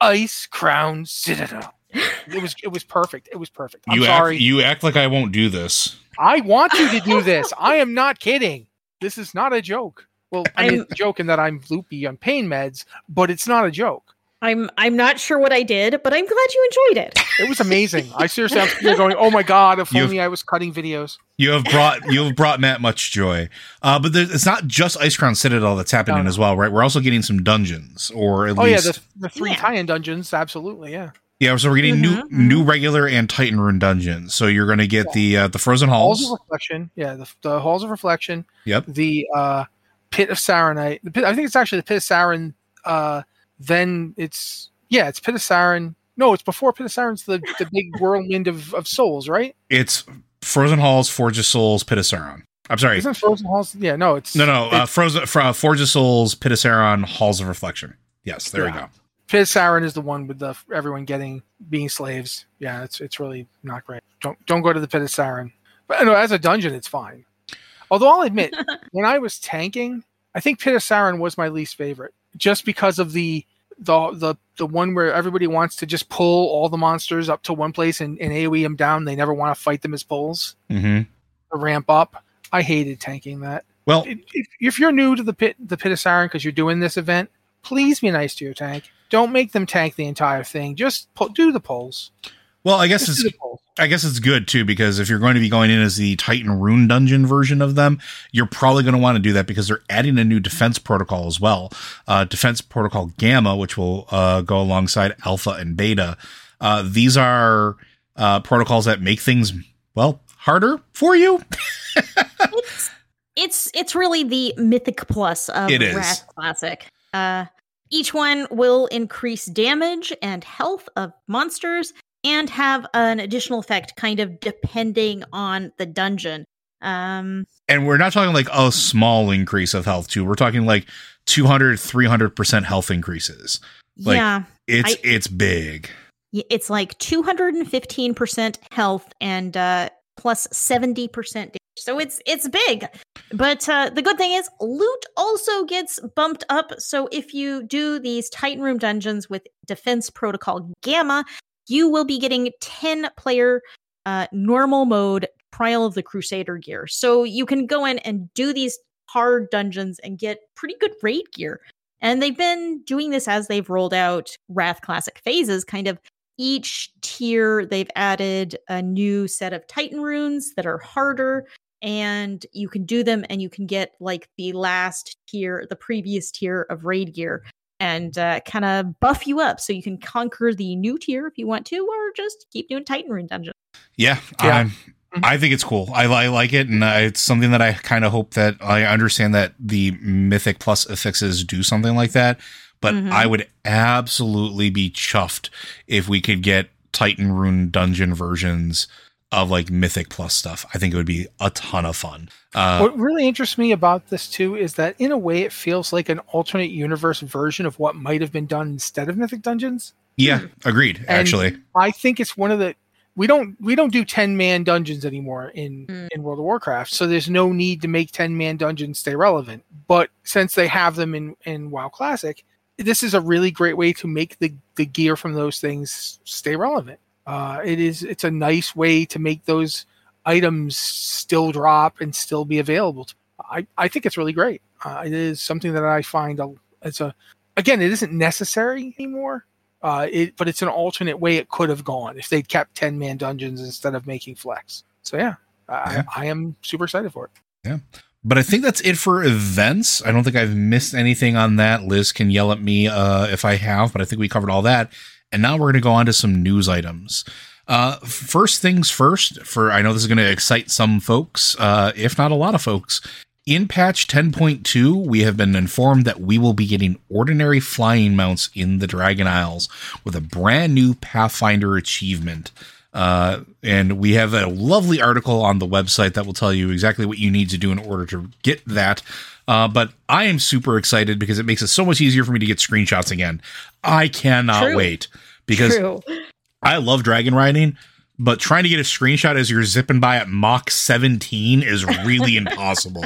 Speaker 1: Ice Crown Citadel. It was it was perfect. It was perfect. I'm
Speaker 2: you
Speaker 1: sorry.
Speaker 2: Act, you act like I won't do this.
Speaker 1: I want you to do this. I am not kidding. This is not a joke. Well, I mean,
Speaker 3: I'm-
Speaker 1: it's a joke in that I'm loopy on pain meds, but it's not a joke.
Speaker 3: I'm I'm not sure what I did, but I'm glad you enjoyed it.
Speaker 1: It was amazing. I seriously, I'm sitting going, "Oh my god! If
Speaker 2: You've-
Speaker 1: only I was cutting videos."
Speaker 2: You have brought you have brought Matt much joy, uh, but there, it's not just Ice Crown Citadel that's happening
Speaker 1: No, no.
Speaker 2: as well, right? We're also getting some dungeons, or at
Speaker 1: Oh yeah,
Speaker 2: least
Speaker 1: the, the three
Speaker 3: Yeah.
Speaker 1: tie-in dungeons, absolutely, yeah.
Speaker 2: Yeah. So we're getting
Speaker 3: Mhm,
Speaker 2: new new regular and Titan Rune dungeons. So you're going to get the uh, the Frozen
Speaker 1: Halls
Speaker 2: Halls.
Speaker 1: of Reflection, yeah, the, the Halls of Reflection,
Speaker 2: Yep.
Speaker 1: the uh, Pit of Saronite. The pit, I think it's actually the Pit of Saron. Uh, then it's yeah, it's Pit of Saron. No, it's before Pit of Saron's the the big whirlwind of, of souls, right?
Speaker 2: It's Frozen Halls, Forge of Souls, Pit of Saron. I'm sorry.
Speaker 1: Isn't Frozen Halls? Yeah, no, it's
Speaker 2: No, no. Uh,
Speaker 1: it's-
Speaker 2: Frozen uh, Forge of Souls, Pit of Saron, Halls of Reflection. Yes, there we go.
Speaker 1: Pit of Saron is the one with the everyone getting being slaves. Yeah, it's it's really not great. Don't don't go to the Pit of Saron. But no, as a dungeon, it's fine. Although I'll admit, when I was tanking, I think Pit of Saron was my least favorite, just because of the the the the one where everybody wants to just pull all the monsters up to one place and, and AOE them down. They never want to fight them as pulls
Speaker 2: hmm
Speaker 1: to ramp up. I hated tanking that.
Speaker 2: Well,
Speaker 1: If, if- if you're new to the pit the Pit of Saron because you're doing this event, please be nice to your tank. Don't make them tank the entire thing. Just pull, do the pulls.
Speaker 2: well, I guess
Speaker 1: Just
Speaker 2: it's
Speaker 1: do the pulls.
Speaker 2: I guess it's good too because if you're going to be going in as the Titan Rune Dungeon version of them, you're probably going to want to do that because they're adding a new defense protocol as well. Uh, defense protocol Gamma, which will uh, go alongside Alpha and Beta. Uh, these are uh, protocols that make things well harder for you.
Speaker 3: it's it's it's really the mythic plus of Wrath Classic. Uh, each one will increase damage and health of monsters and have an additional effect, kind of depending on the dungeon. Um,
Speaker 2: And we're not talking like a small increase of health too. We're talking like 200, 300% health increases. Like-
Speaker 3: yeah,
Speaker 2: It's
Speaker 3: I-
Speaker 2: it's big.
Speaker 3: it's like two hundred and fifteen percent health and uh, plus seventy percent. So it's it's big, but uh, the good thing is loot also gets bumped up. So if you do these Titan Rune dungeons with Defense Protocol Gamma, you will be getting ten player uh, normal mode Trial of the Crusader gear. So you can go in and do these hard dungeons and get pretty good raid gear. And they've been doing this as they've rolled out Wrath Classic phases, kind of each tier they've added a new set of Titan runes that are harder, and you can do them, and you can get like the last tier, the previous tier of raid gear, and uh, kind of buff you up so you can conquer the new tier if you want to, or just keep doing Titan rune dungeons.
Speaker 2: Yeah,
Speaker 1: Yeah.
Speaker 2: I'm- I think it's cool. I, I like it, and uh, it's something that I kind of hope that I understand that the Mythic Plus affixes do something like that. But
Speaker 3: Mhm.
Speaker 2: I would absolutely be chuffed if we could get Titan Rune dungeon versions of like Mythic Plus stuff. I think it would be a ton of fun. Uh,
Speaker 1: what really interests me about this too is that in a way it feels like an alternate universe version of what might have been done instead of Mythic Dungeons.
Speaker 2: yeah, agreed.
Speaker 1: And
Speaker 2: Actually,
Speaker 1: I think it's one of the we don't we don't do 10 man dungeons anymore in
Speaker 3: Mm.
Speaker 1: in World of Warcraft. So there's no need to make 10 man dungeons stay relevant. But since they have them in in WoW Classic, this is a really great way to make the the gear from those things stay relevant. Uh, it is it's a nice way to make those items still drop and still be available. I I think it's really great. Uh, it is something that I find a, it's a again it isn't necessary anymore. Uh, it but it's an alternate way it could have gone if they'd kept ten man dungeons instead of making flex. So yeah, I,
Speaker 2: Yeah.
Speaker 1: I am super excited for it. Yeah.
Speaker 2: But I think that's it for events. I don't think I've missed anything on that. Liz can yell at me uh, if I have, but I think we covered all that. And now we're going to go on to some news items. Uh, first things first, for I know this is going to excite some folks, uh, if not a lot of folks. In patch 10.2, we have been informed that we will be getting ordinary flying mounts in the Dragon Isles with a brand new Pathfinder achievement. Uh, and we have a lovely article on the website that will tell you exactly what you need to do in order to get that. Uh, but I am super excited because it makes it so much easier for me to get screenshots again. I cannot
Speaker 3: True.
Speaker 2: wait because
Speaker 3: True.
Speaker 2: I love dragon riding, but trying to get a screenshot as you're zipping by at Mach 17 is really impossible.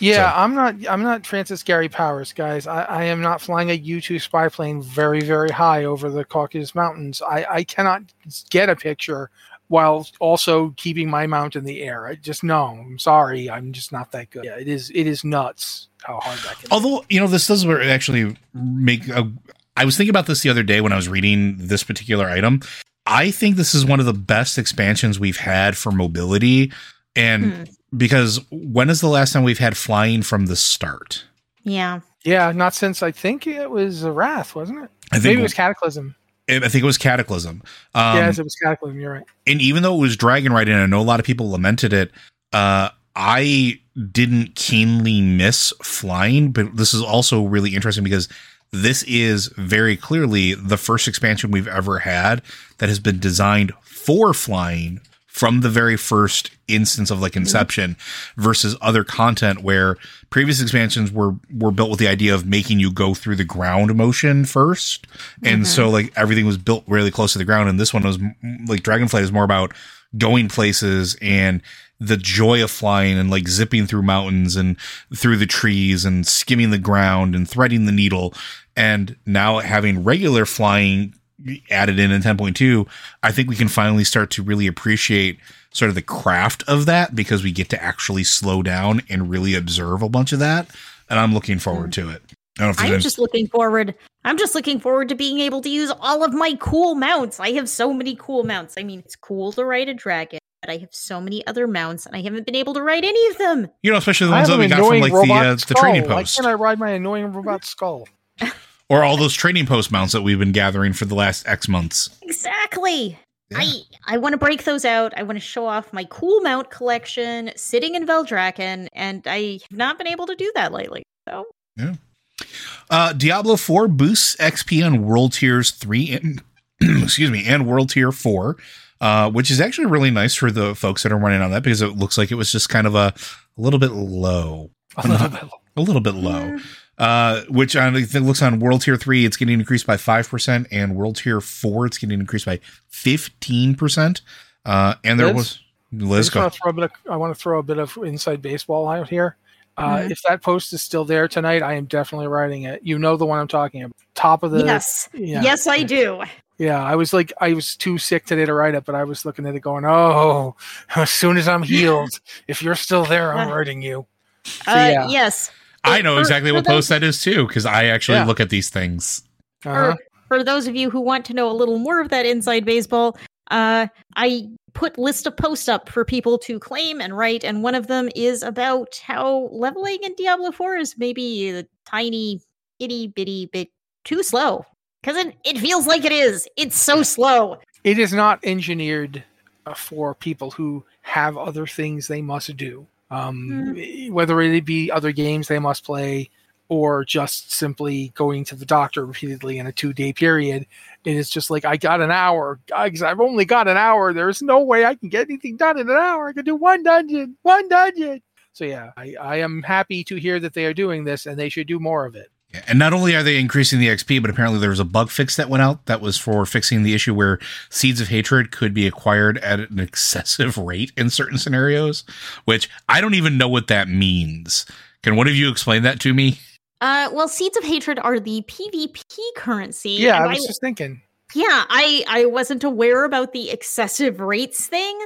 Speaker 1: Yeah,
Speaker 2: So-
Speaker 1: I'm not. I'm not Francis Gary Powers, guys. I, I am not flying a U-2 spy plane very, very high over the Caucasus Mountains. I, I cannot get a picture while also keeping my mount in the air. I just no. I'm sorry. I'm just not that good. Yeah, it is. It is nuts how hard that can. be.
Speaker 2: Although, you know, this does where actually make a. I was thinking about this the other day when I was reading this particular item. I think this is one of the best expansions we've had for mobility. And
Speaker 3: Hmm.
Speaker 2: because when is the last time we've had flying from the start?
Speaker 3: Yeah.
Speaker 1: Yeah, not since I think it was a Wrath, wasn't it?
Speaker 2: I think
Speaker 1: Maybe it was Cataclysm.
Speaker 2: I think it was Cataclysm. Um,
Speaker 1: yes, it was Cataclysm. You're right.
Speaker 2: and even though it was dragon riding, I know a lot of people lamented it. Uh, I didn't keenly miss flying, but this is also really interesting because this is very clearly the first expansion we've ever had that has been designed for flying from the very first instance of like inception versus other content where previous expansions were were built with the idea of making you go through the ground motion first. And so mm-hmm. like everything was built really close to the ground. And this one was like dragonflight is more about going places and the joy of flying and like zipping through mountains and through the trees and skimming the ground and threading the needle. And now having regular flying added in in 10.2 i think we can finally start to really appreciate sort of the craft of that because we get to actually slow down and really observe a bunch of that and i'm looking forward to it I don't know if there's
Speaker 3: I'm
Speaker 2: any-
Speaker 3: just looking forward. I'm just looking forward to being able to use all of my cool mounts. I have so many cool mounts. I mean, it's cool to ride a dragon, but I have so many other mounts, and I haven't been able to ride any of them.
Speaker 2: you know especially the ones
Speaker 1: have
Speaker 2: that
Speaker 1: an
Speaker 2: we got from
Speaker 1: annoying
Speaker 2: like the
Speaker 1: robot
Speaker 2: uh, the
Speaker 1: skull.
Speaker 2: training
Speaker 1: Why
Speaker 2: post
Speaker 1: can't I ride my annoying robot skull?
Speaker 2: or all those training post mounts that we've been gathering for the last x months
Speaker 3: Exactly.
Speaker 2: Yeah.
Speaker 3: I I want to break those out. I want to show off my cool mount collection sitting in Valdrakken, and I have not been able to do that lately. So yeah.
Speaker 2: Uh, Diablo 4 boosts XP on World Tiers 3 and excuse me, and World Tier 4, uh, which is actually really nice for the folks that are running on that because it looks like it was just kind of a, a little bit low.
Speaker 1: A little bit.
Speaker 2: A little bit low. Uh, which I think looks on World Tier 3, it's getting increased by 5%, and World Tier 4, it's getting increased by 15%. Uh, and there
Speaker 1: Liz?
Speaker 2: was Liz,
Speaker 1: just
Speaker 2: go.
Speaker 1: want throw a bit of, I want to throw a bit of inside baseball out here. Uh,
Speaker 3: Mhm.
Speaker 1: If that post is still there tonight, I am definitely writing it. You know the one I'm talking about. Top of the
Speaker 3: yes,
Speaker 1: yeah.
Speaker 3: yes, I do.
Speaker 1: Yeah, I was like, I was too sick today to write it, but I was looking at it going, oh, as soon as I'm healed, if you're still there, I'm writing you. So,
Speaker 3: Uh,
Speaker 1: yeah.
Speaker 3: Yes.
Speaker 2: I know
Speaker 3: For-
Speaker 2: exactly
Speaker 3: for
Speaker 2: what
Speaker 3: those-
Speaker 2: post that is too, because I actually
Speaker 1: Yeah.
Speaker 2: look at these things.
Speaker 1: Uh-huh.
Speaker 3: For, for those of you who want to know a little more of that inside baseball, uh, I put list of posts up for people to claim and write, and one of them is about how leveling in Diablo 4 is maybe a tiny, itty bitty bit too slow. Because it, it feels like it is. It's so slow.
Speaker 1: It is not engineered uh, for people who have other things they must do. Um, Whether it be other games they must play or just simply going to the doctor repeatedly in a two day period. It is just like, I got an hour. Guys, I've only got an hour. There's no way I can get anything done in an hour. I can do one dungeon, one dungeon. So, yeah, I, I am happy to hear that they are doing this and they should do more of it.
Speaker 2: And not only are they increasing the XP, but apparently there was a bug fix that went out that was for fixing the issue where seeds of hatred could be acquired at an excessive rate in certain scenarios, which I don't even know what that means. Can one of you explain that to me?
Speaker 3: Uh, well, Seeds of Hatred are the PvP currency.
Speaker 1: Yeah, I was just thinking.
Speaker 3: yeah, I I wasn't aware about the excessive rates thing.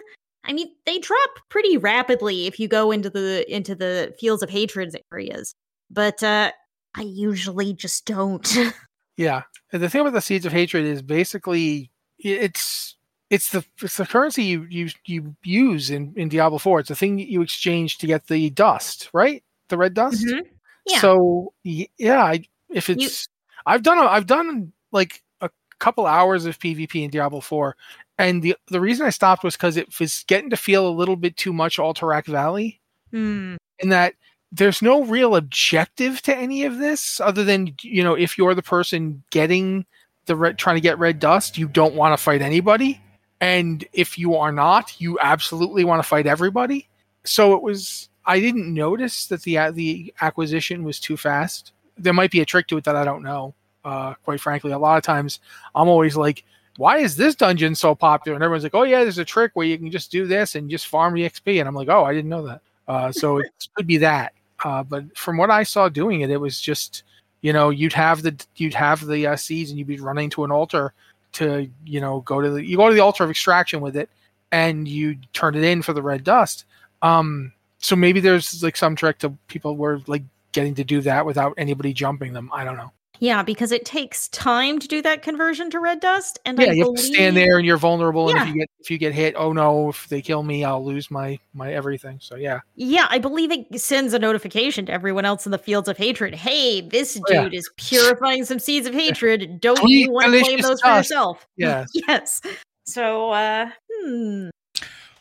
Speaker 3: I mean, they drop pretty rapidly if you go into the into the fields of hatred areas, but uh, I usually just don't.
Speaker 1: Yeah, and the thing about the seeds of hatred is basically it's it's the it's the currency you you you use in in Diablo Four. It's the thing that you exchange to get the dust, right? The red dust.
Speaker 3: Mhm. Yeah.
Speaker 1: So yeah, I, if it's I've done a, I've done like a couple hours of PvP in Diablo Four, and the the reason I stopped was because it was getting to feel a little bit too much Alterac Valley
Speaker 3: Hmm.
Speaker 1: in that there's no real objective to any of this other than you know if you're the person getting the red trying to get red dust you don't want to fight anybody. And if you are not you absolutely want to fight everybody. So it was i didn't notice that the the acquisition was too fast. There might be a trick to it that i don't know uh quite frankly. A lot of times i'm always like why is this dungeon so popular? And everyone's like oh yeah there's a trick where you can just do this and just farm the xp and i'm like oh i didn't know that. Uh, so it could be that uh, but from what I saw doing it, it was just you know you'd have the you'd have the uh, seeds and you'd be running to an altar to you know go to the you go to the altar of extraction with it and you turn it in for the red dust. Um, so maybe there's like some trick to people were like getting to do that without anybody jumping them. I don't know.
Speaker 3: Yeah, because it takes time to do that conversion to red dust, and
Speaker 1: Yeah,
Speaker 3: I
Speaker 1: you have to stand there and you're vulnerable, and
Speaker 3: Yeah.
Speaker 1: if you get if you get hit, oh no, if they kill me, I'll lose my my everything. So yeah,
Speaker 3: Yeah, I believe it sends a notification to everyone else in the fields of hatred. Hey, this dude
Speaker 1: Oh, yeah.
Speaker 3: is purifying some seeds of hatred. Don't
Speaker 1: Sweet,
Speaker 3: you want to claim
Speaker 1: delicious
Speaker 3: those for yourself?
Speaker 1: Yes.
Speaker 3: yes. So, uh, hmm.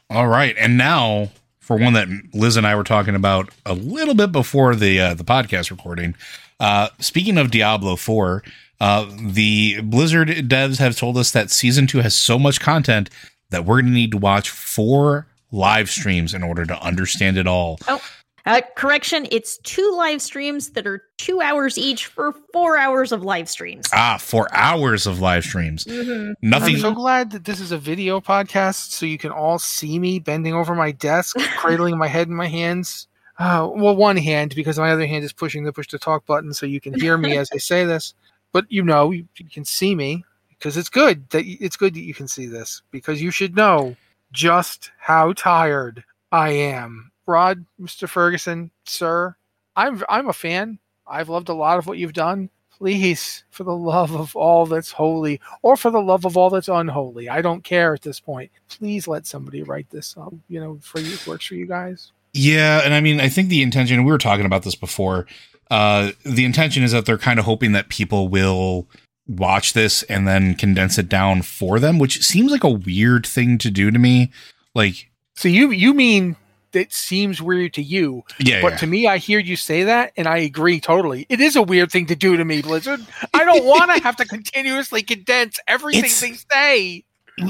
Speaker 2: All right, and now for one that Liz and I were talking about a little bit before the uh, the podcast recording. Uh, speaking of Diablo Four, uh, the Blizzard devs have told us that season two has so much content that we're going to need to watch four live streams in order to understand it all.
Speaker 3: Oh, uh, correction. It's two live streams that are two hours each for four hours of live streams.
Speaker 2: Ah, four hours of live streams.
Speaker 3: Mhm.
Speaker 2: Nothing.
Speaker 1: I'm so glad that this is a video podcast, so you can all see me bending over my desk, cradling my head in my hands. Uh, well, one hand because my other hand is pushing the push to talk button, so you can hear me as I say this. But you know, you, you can see me because it's good that it's good that you can see this because you should know just how tired I am. Rod, Mr. Fergusson, sir, I'm I'm a fan. I've loved a lot of what you've done. Please, for the love of all that's holy, or for the love of all that's unholy, I don't care at this point. Please let somebody write this up. You know, for you, works for you guys.
Speaker 2: Yeah, and I mean, I think the intention, we were talking about this before. Uh, the intention is that they're kind of hoping that people will watch this and then condense it down for them, which seems like a weird thing to do to me. Like,
Speaker 1: So you you mean it seems weird to you,
Speaker 2: yeah,
Speaker 1: but
Speaker 2: yeah.
Speaker 1: to me, I hear you say that, and I agree totally. It is a weird thing to do to me, Blizzard. I don't want to have to continuously condense everything
Speaker 2: It's-
Speaker 1: they say.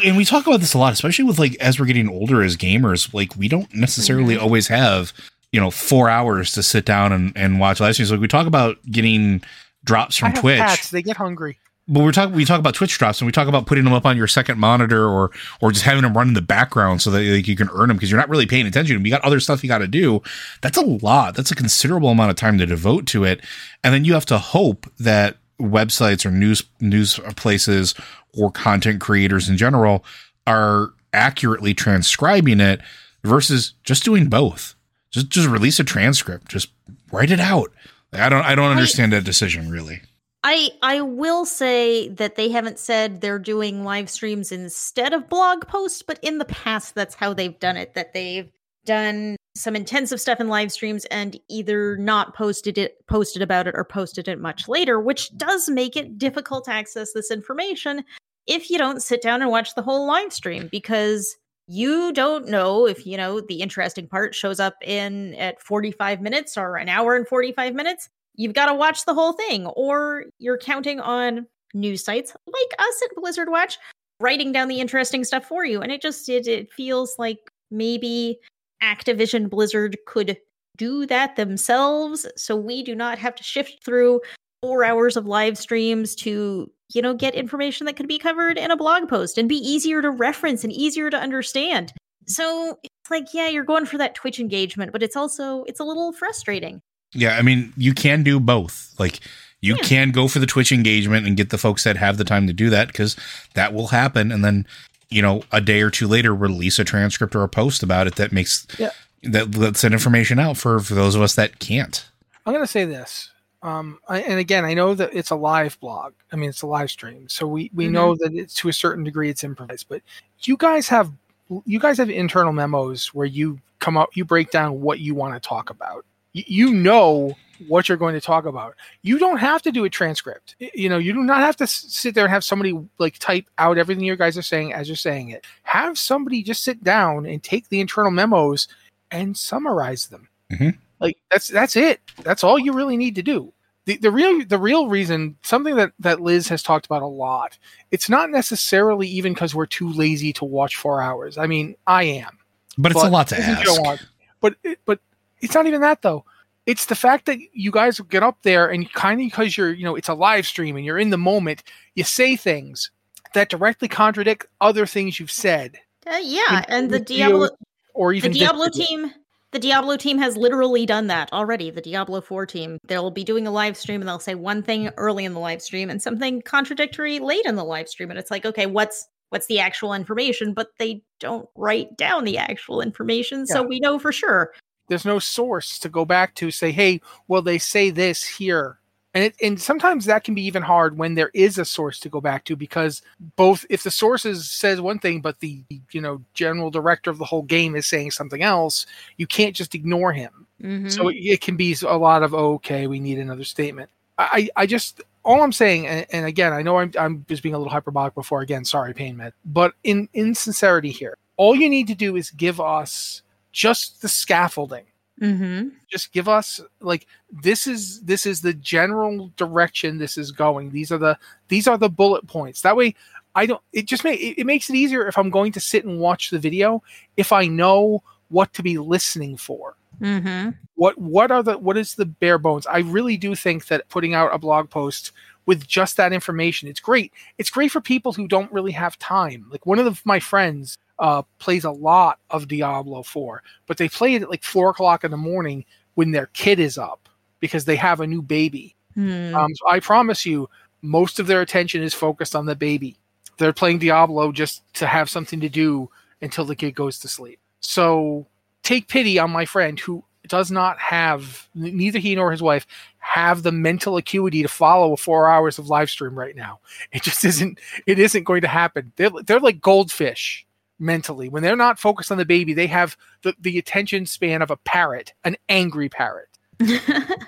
Speaker 2: And we talk about this a lot, especially with like as we're getting older as gamers. Like, we don't necessarily
Speaker 1: Mm-hmm.
Speaker 2: always have you know four hours to sit down and, and watch live streams. Like, we talk about getting drops from Twitch.
Speaker 1: cats; they get hungry.
Speaker 2: but we're talking we talk about Twitch drops and we talk about putting them up on your second monitor or or just having them run in the background so that like, you can earn them because you're not really paying attention. You got other stuff you got to do. That's a lot. That's a considerable amount of time to devote to it, and then you have to hope that websites or news news places or content creators in general are accurately transcribing it versus just doing both. Just just release a transcript. Just write it out. I don't I don't understand that decision really.
Speaker 3: I I will say that they haven't said they're doing live streams instead of blog posts, but in the past that's how they've done it. That they've done some intensive stuff in live streams and either not posted it posted about it or posted it much later, which does make it difficult to access this information if you don't sit down and watch the whole live stream because you don't know if you know the interesting part shows up in at 45 minutes or an hour and 45 minutes. You've got to watch the whole thing or you're counting on news sites like us at blizzard watch writing down the interesting stuff for you and it just it, it feels like maybe activision blizzard could do that themselves so we do not have to shift through four hours of live streams to you know get information that could be covered in a blog post and be easier to reference and easier to understand so it's like yeah you're going for that twitch engagement but it's also it's a little frustrating
Speaker 2: Yeah, I mean, you can do both. Like, you
Speaker 3: Yeah.
Speaker 2: can go for the Twitch engagement and get the folks that have the time to do that because that will happen. And then, you know, a day or two later, release a transcript or a post about it that makes
Speaker 1: Yeah.
Speaker 2: that lets that information out for for those of us that can't.
Speaker 1: I'm going to say this. Um, I, and again, I know that it's a live blog. I mean, it's a live stream, so we we
Speaker 3: Mhm.
Speaker 1: know that it's to a certain degree it's improvised. But you guys have you guys have internal memos where you come up, you break down what you want to talk about. You, you know what you're going to talk about. You don't have to do a transcript. You know, you do not have to sit there and have somebody like type out everything you guys are saying as you're saying it. Have somebody just sit down and take the internal memos and summarize them. Mm-hmm. Like that's that's it. That's all you really need to do. The, the real the real reason something that that Liz has talked about a lot. It's not necessarily even because we're too lazy to watch four hours. I mean, I am,
Speaker 2: But it's a lot to ask.
Speaker 1: But but it's not even that though. It's the fact that you guys get up there and kind of because you're you know it's a live stream and you're in the moment, you say things that directly contradict other things you've said,
Speaker 3: uh, yeah
Speaker 1: In-
Speaker 3: and the diablo
Speaker 1: or even
Speaker 3: the
Speaker 1: diablo
Speaker 3: team the diablo team has literally done that already the diablo 4 team. They'll be doing a live stream and they'll say one thing early in the live stream and something contradictory late in the live stream. And it's like okay what's what's the actual information? But they don't write down the actual information so we know for sure
Speaker 1: there's no source to go back to say hey well they say this here. And it, and sometimes that can be even hard when there is a source to go back to because both if the source is, says one thing but the you know general director of the whole game is saying something else you can't just ignore him.
Speaker 3: Mhm.
Speaker 1: so it, it can be a lot of oh, okay we need another statement. I i just all i'm saying and, and again i know I'm, I'm just being a little hyperbolic before again sorry pain med but in in sincerity here all you need to do is give us just the scaffolding.
Speaker 3: Mhm.
Speaker 1: just give us like this is this is the general direction this is going. These are the these are the bullet points. That way i don't it just make it, it makes it easier if i'm going to sit and watch the video if i know what to be listening for.
Speaker 3: Mhm.
Speaker 1: what what are the what is the bare bones? I really do think that putting out a blog post with just that information it's great. It's great for people who don't really have time. Like one of the, my friends uh, plays a lot of diablo 4 but they play it at like four o'clock in the morning when their kid is up because they have a new baby.
Speaker 3: Hmm.
Speaker 1: um, so i promise you most of their attention is focused on the baby. They're playing diablo just to have something to do until the kid goes to sleep. So take pity on my friend who does not have neither he nor his wife have the mental acuity to follow four hours of live stream right now. It just isn't it isn't going to happen. They're, they're like goldfish mentally. When they're not focused on the baby they have the, the attention span of a parrot an angry parrot.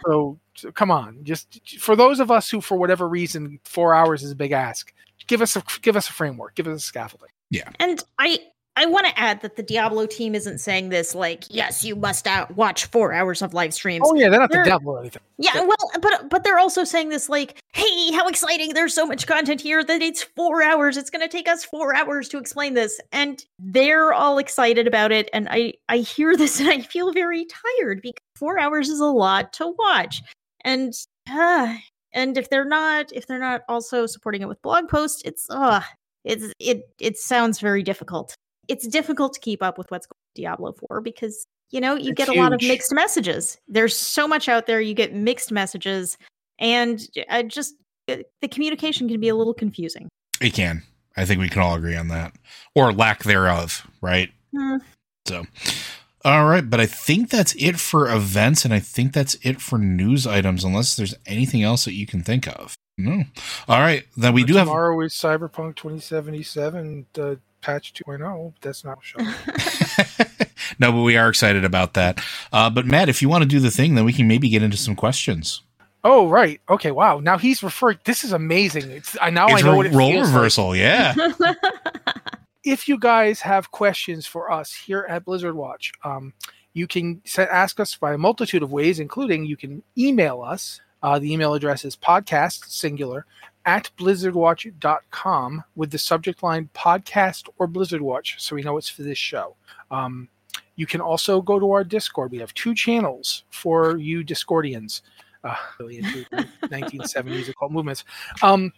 Speaker 1: So, so come on. Just for those of us who for whatever reason four hours is a big ask give us a give us a framework give us a scaffolding. Yeah.
Speaker 3: And I I want to add that the Diablo team isn't saying this like, yes, you must out watch four hours of live streams.
Speaker 1: oh yeah they're not the
Speaker 3: They're-
Speaker 1: devil or anything
Speaker 3: Yeah, well, but but they're also saying this like, hey, how exciting! There's so much content here that it's four hours. It's going to take us four hours to explain this, and they're all excited about it. And I I hear this and I feel very tired because four hours is a lot to watch, and uh, and if they're not if they're not also supporting it with blog posts, it's uh it's it it sounds very difficult. It's difficult to keep up with what's going on Diablo 4 because you know, you
Speaker 1: It's
Speaker 3: get a lot of mixed messages. There's so much out there, you get mixed messages and I just uh, the communication can be a little confusing.
Speaker 2: It can. I think we can all agree on that, or lack thereof, right?
Speaker 3: Hmm.
Speaker 2: So, All right, but I think that's it for events, and I think that's it for news items, unless there's anything else that you can think of. No. All right, then we do have.
Speaker 1: Tomorrow is Cyberpunk 2077 uh, patch 2.0. but That's not show.
Speaker 2: no, but we are excited about that. Uh, but Matt, if you want to do the thing, then we can maybe get into some questions.
Speaker 1: Oh right, okay, wow. Now he's referring. This is amazing. It's I now
Speaker 2: It's
Speaker 1: I know
Speaker 2: ro-
Speaker 1: what it
Speaker 2: role
Speaker 1: feels like.
Speaker 2: reversal, yeah.
Speaker 1: if you guys have questions for us here at Blizzard Watch, um, you can sa- ask us by a multitude of ways, including you can email us. Uh, the email address is podcast singular at blizzardwatch.com with the subject line podcast or Blizzard Watch, so we know it's for this show. Um, you can also go to our Discord. We have two channels for you Discordians, uh, really into 1970s occult movements. Um,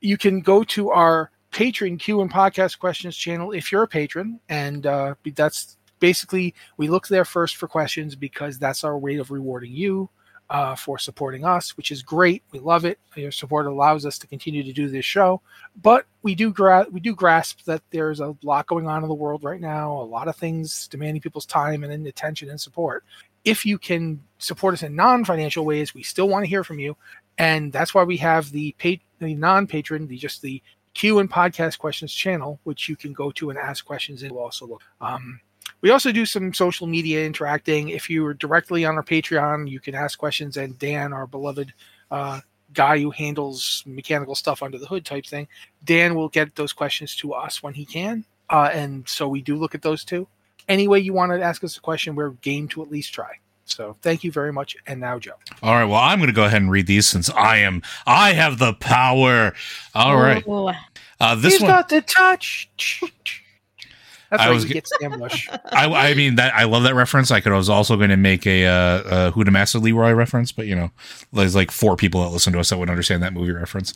Speaker 1: you can go to our patron Q and podcast questions channel if you're a patron, and uh, that's basically we look there first for questions because that's our way of rewarding you uh, for supporting us, which is great. We love it. Your support allows us to continue to do this show, but we do gra- we do grasp that there's a lot going on in the world right now, a lot of things demanding people's time and attention and support. If you can support us in non-financial ways, we still want to hear from you, and that's why we have the pa- the non-patron, the just the Q and podcast questions channel, which you can go to and ask questions. And we'll also look. Um, we also do some social media interacting. If you are directly on our Patreon, you can ask questions, and Dan, our beloved uh, guy who handles mechanical stuff under the hood type thing, Dan will get those questions to us when he can. Uh, and so we do look at those too. Any way you want to ask us a question, we're game to at least try. So thank you very much. And now, Joe.
Speaker 2: All right. Well, I'm going to go ahead and read these since I am I have the power. All right. Uh, this
Speaker 1: He's
Speaker 2: one.
Speaker 1: got the touch. That's
Speaker 2: I
Speaker 1: why
Speaker 2: was
Speaker 1: you
Speaker 2: g-
Speaker 1: get ambush.
Speaker 2: I, I mean that I love that reference. I could I was also going to make a uh, uh, Who to Master Leroy reference, but you know, there's like four people that listen to us that would understand that movie reference.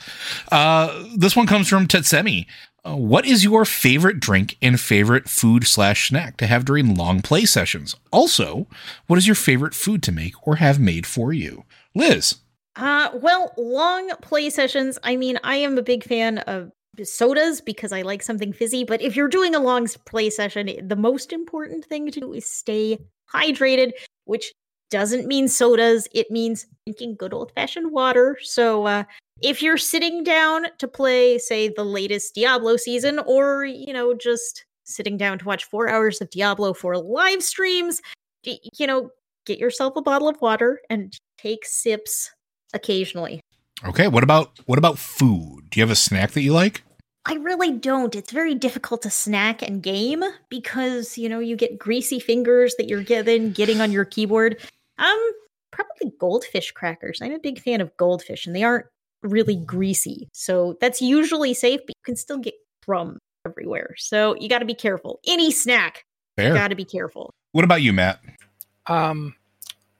Speaker 2: Uh, this one comes from Tetsemi. Uh, what is your favorite drink and favorite food slash snack to have during long play sessions? Also, what is your favorite food to make or have made for you, Liz?
Speaker 3: Uh, well, long play sessions. I mean, I am a big fan of sodas because I like something fizzy. But if you're doing a long play session, the most important thing to do is stay hydrated, which doesn't mean sodas. It means drinking good old fashioned water. So, uh, if you're sitting down to play, say, the latest Diablo season, or, you know, just sitting down to watch four hours of Diablo 4 live streams, you know, get yourself a bottle of water and take sips occasionally.
Speaker 2: Okay, what about what about food? Do you have a snack that you like?
Speaker 3: I really don't. It's very difficult to snack and game because, you know, you get greasy fingers that you're given getting on your keyboard. Um, probably goldfish crackers. I'm a big fan of goldfish and they aren't really greasy. So that's usually safe, but you can still get crumbs everywhere. So you got to be careful. Any snack,
Speaker 2: Fair.
Speaker 3: got to be careful.
Speaker 2: What about you, Matt?
Speaker 1: Um,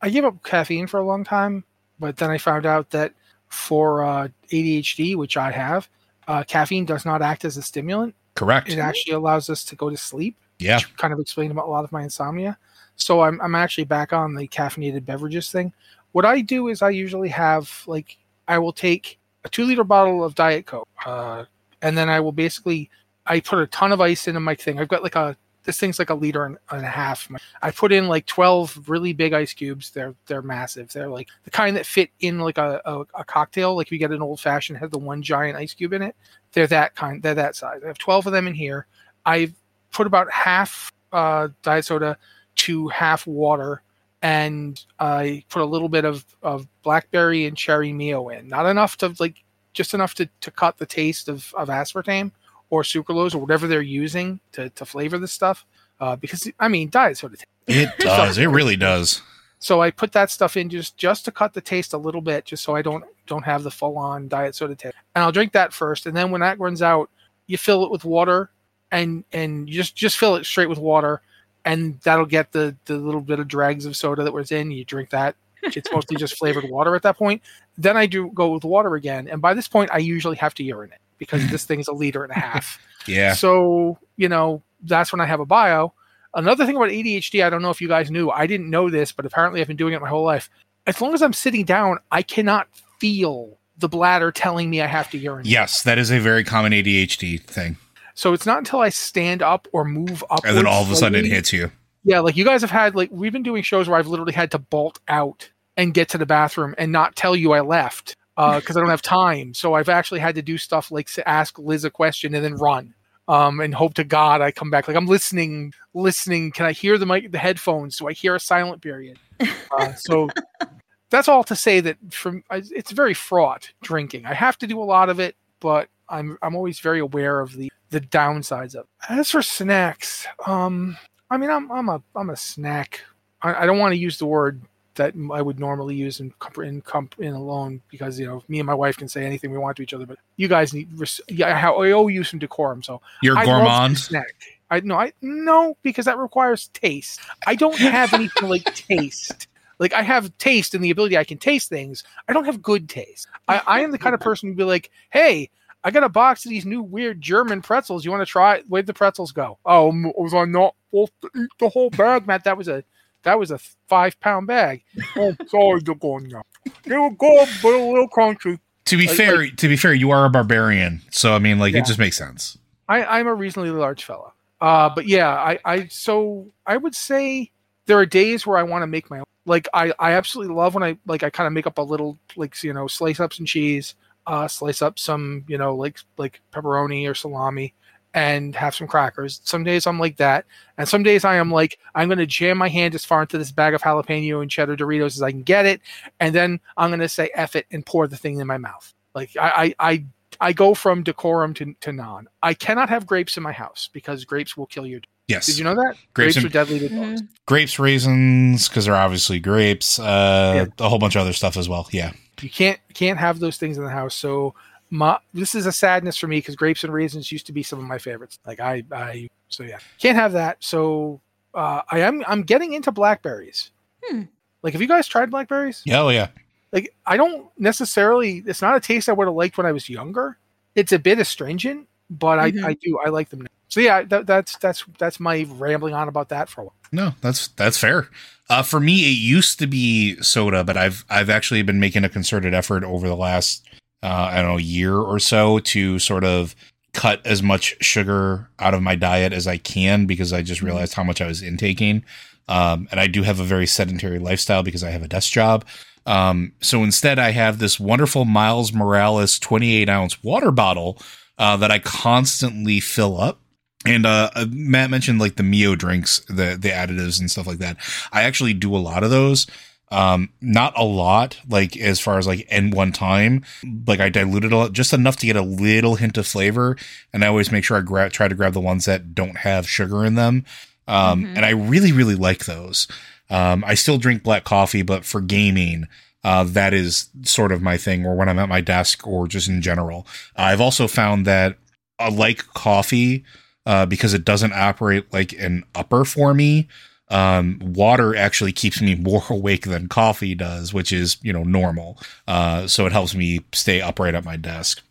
Speaker 1: I gave up caffeine for a long time, but then I found out that for uh, ADHD, which I have, uh, caffeine does not act as a stimulant.
Speaker 2: Correct.
Speaker 1: It actually allows us to go to sleep.
Speaker 2: Yeah.
Speaker 1: Kind of explained about a lot of my insomnia. So I'm I'm actually back on the caffeinated beverages thing. What I do is I usually have like I will take a two liter bottle of Diet Coke, uh, and then I will basically I put a ton of ice into my thing. I've got like a this thing's like a liter and, and a half. I put in like twelve really big ice cubes. They're they're massive. They're like the kind that fit in like a, a, a cocktail. Like you get an old fashioned has the one giant ice cube in it. They're that kind. They're that size. I have twelve of them in here. I've put about half uh, diet soda to half water, and I put a little bit of, of blackberry and cherry mio in. Not enough to like, just enough to, to cut the taste of, of aspartame or sucralose or whatever they're using to, to flavor this stuff. Uh, because I mean, diet soda.
Speaker 2: It does. It really does.
Speaker 1: So I put that stuff in just just to cut the taste a little bit, just so I don't don't have the full on diet soda taste. And I'll drink that first, and then when that runs out, you fill it with water, and and you just just fill it straight with water, and that'll get the the little bit of dregs of soda that was in. You drink that. It's mostly just flavored water at that point. Then I do go with water again, and by this point, I usually have to urinate because this thing is a liter and a half.
Speaker 2: Yeah.
Speaker 1: So, you know, that's when I have a bio. Another thing about ADHD, I don't know if you guys knew, I didn't know this, but apparently I've been doing it my whole life. As long as I'm sitting down, I cannot feel the bladder telling me I have to urinate.
Speaker 2: Yes, that is a very common ADHD thing.
Speaker 1: So it's not until I stand up or move up.
Speaker 2: And then all of a sudden it hits you.
Speaker 1: Yeah, like you guys have had like we've been doing shows where I've literally had to bolt out and get to the bathroom and not tell you I left because I don't have time. So I've actually had to do stuff like ask Liz a question and then run. Um, and hope to God I come back. Like I'm listening, listening. Can I hear the mic, the headphones? Do I hear a silent period? Uh, so that's all to say that from it's very fraught drinking. I have to do a lot of it, but I'm I'm always very aware of the the downsides of. It. As for snacks, um, I mean I'm I'm a I'm a snack. I, I don't want to use the word that I would normally use in in comp- in alone because you know me and my wife can say anything we want to each other, but you guys need res- yeah I, I owe you some decorum. So
Speaker 2: You're
Speaker 1: I love
Speaker 2: gourmand.
Speaker 1: snack. I no, I no because that requires taste. I don't have anything like taste. Like I have taste and the ability I can taste things. I don't have good taste. I, I am the kind of person who'd be like, "Hey, I got a box of these new weird German pretzels. You want to try? it? Where'd the pretzels go? Oh, was I not supposed to eat the whole bag, Matt? That was a that was a five pound bag. Oh, sorry, they're gone now. They were good, but a little crunchy.
Speaker 2: To be
Speaker 1: Like-
Speaker 2: fair, to be fair, you are a barbarian, so I mean, like,
Speaker 1: Yeah.
Speaker 2: it just makes sense.
Speaker 1: I, I'm a reasonably large fella. Uh, but yeah, I, I so I would say there are days where I want to make my. Like I, I absolutely love when I like I kind of make up a little like you know slice up some cheese, uh, slice up some you know like like pepperoni or salami, and have some crackers. Some days I'm like that, and some days I am like I'm going to jam my hand as far into this bag of jalapeno and cheddar Doritos as I can get it, and then I'm going to say F it and pour the thing in my mouth. Like I, I, I I go from decorum to, to non. I cannot have grapes in my house because grapes will kill your.
Speaker 2: Yes.
Speaker 1: Did you know that
Speaker 2: Grapes
Speaker 1: grapes,
Speaker 2: and-
Speaker 1: are deadly to dogs?
Speaker 2: grapes, raisins, because they're obviously grapes. Uh, a whole bunch of other stuff as well. Yeah.
Speaker 1: You can't can't have those things in the house. So my this is a sadness for me because grapes and raisins used to be some of my favorites. Like I I so yeah can't have that. So uh, I am I'm getting into blackberries.
Speaker 3: Hmm.
Speaker 1: Like have you guys tried blackberries?
Speaker 2: Yeah. Oh, yeah.
Speaker 1: like I don't necessarily. It's not a taste I would have liked when I was younger. It's a bit astringent, but
Speaker 3: Mhm.
Speaker 1: I, I do I like them. Now. So yeah, that, that's that's that's my rambling on about that for a while.
Speaker 2: No, that's that's fair. Uh, for me, it used to be soda, but I've I've actually been making a concerted effort over the last uh, I don't know year or so to sort of cut as much sugar out of my diet as I can because I just realized how much I was intaking. Um, and I do have a very sedentary lifestyle because I have a desk job. Um, so instead, I have this wonderful Miles Morales 28 ounce water bottle uh, that I constantly fill up. And uh, uh, Matt mentioned like the Mio drinks, the the additives and stuff like that. I actually do a lot of those. Um, not a lot, like as far as like in one time. Like I diluted a lot, just enough to get a little hint of flavor. And I always make sure I grab try to grab the ones that don't have sugar in them. Um,
Speaker 3: Mhm.
Speaker 2: and I really really like those. Um, I still drink black coffee, but for gaming, uh, that is sort of my thing, or when I'm at my desk, or just in general. I've also found that I like coffee uh, because it doesn't operate like an upper for me. Um, water actually keeps me more awake than coffee does, which is you know normal. Uh, so it helps me stay upright at my desk.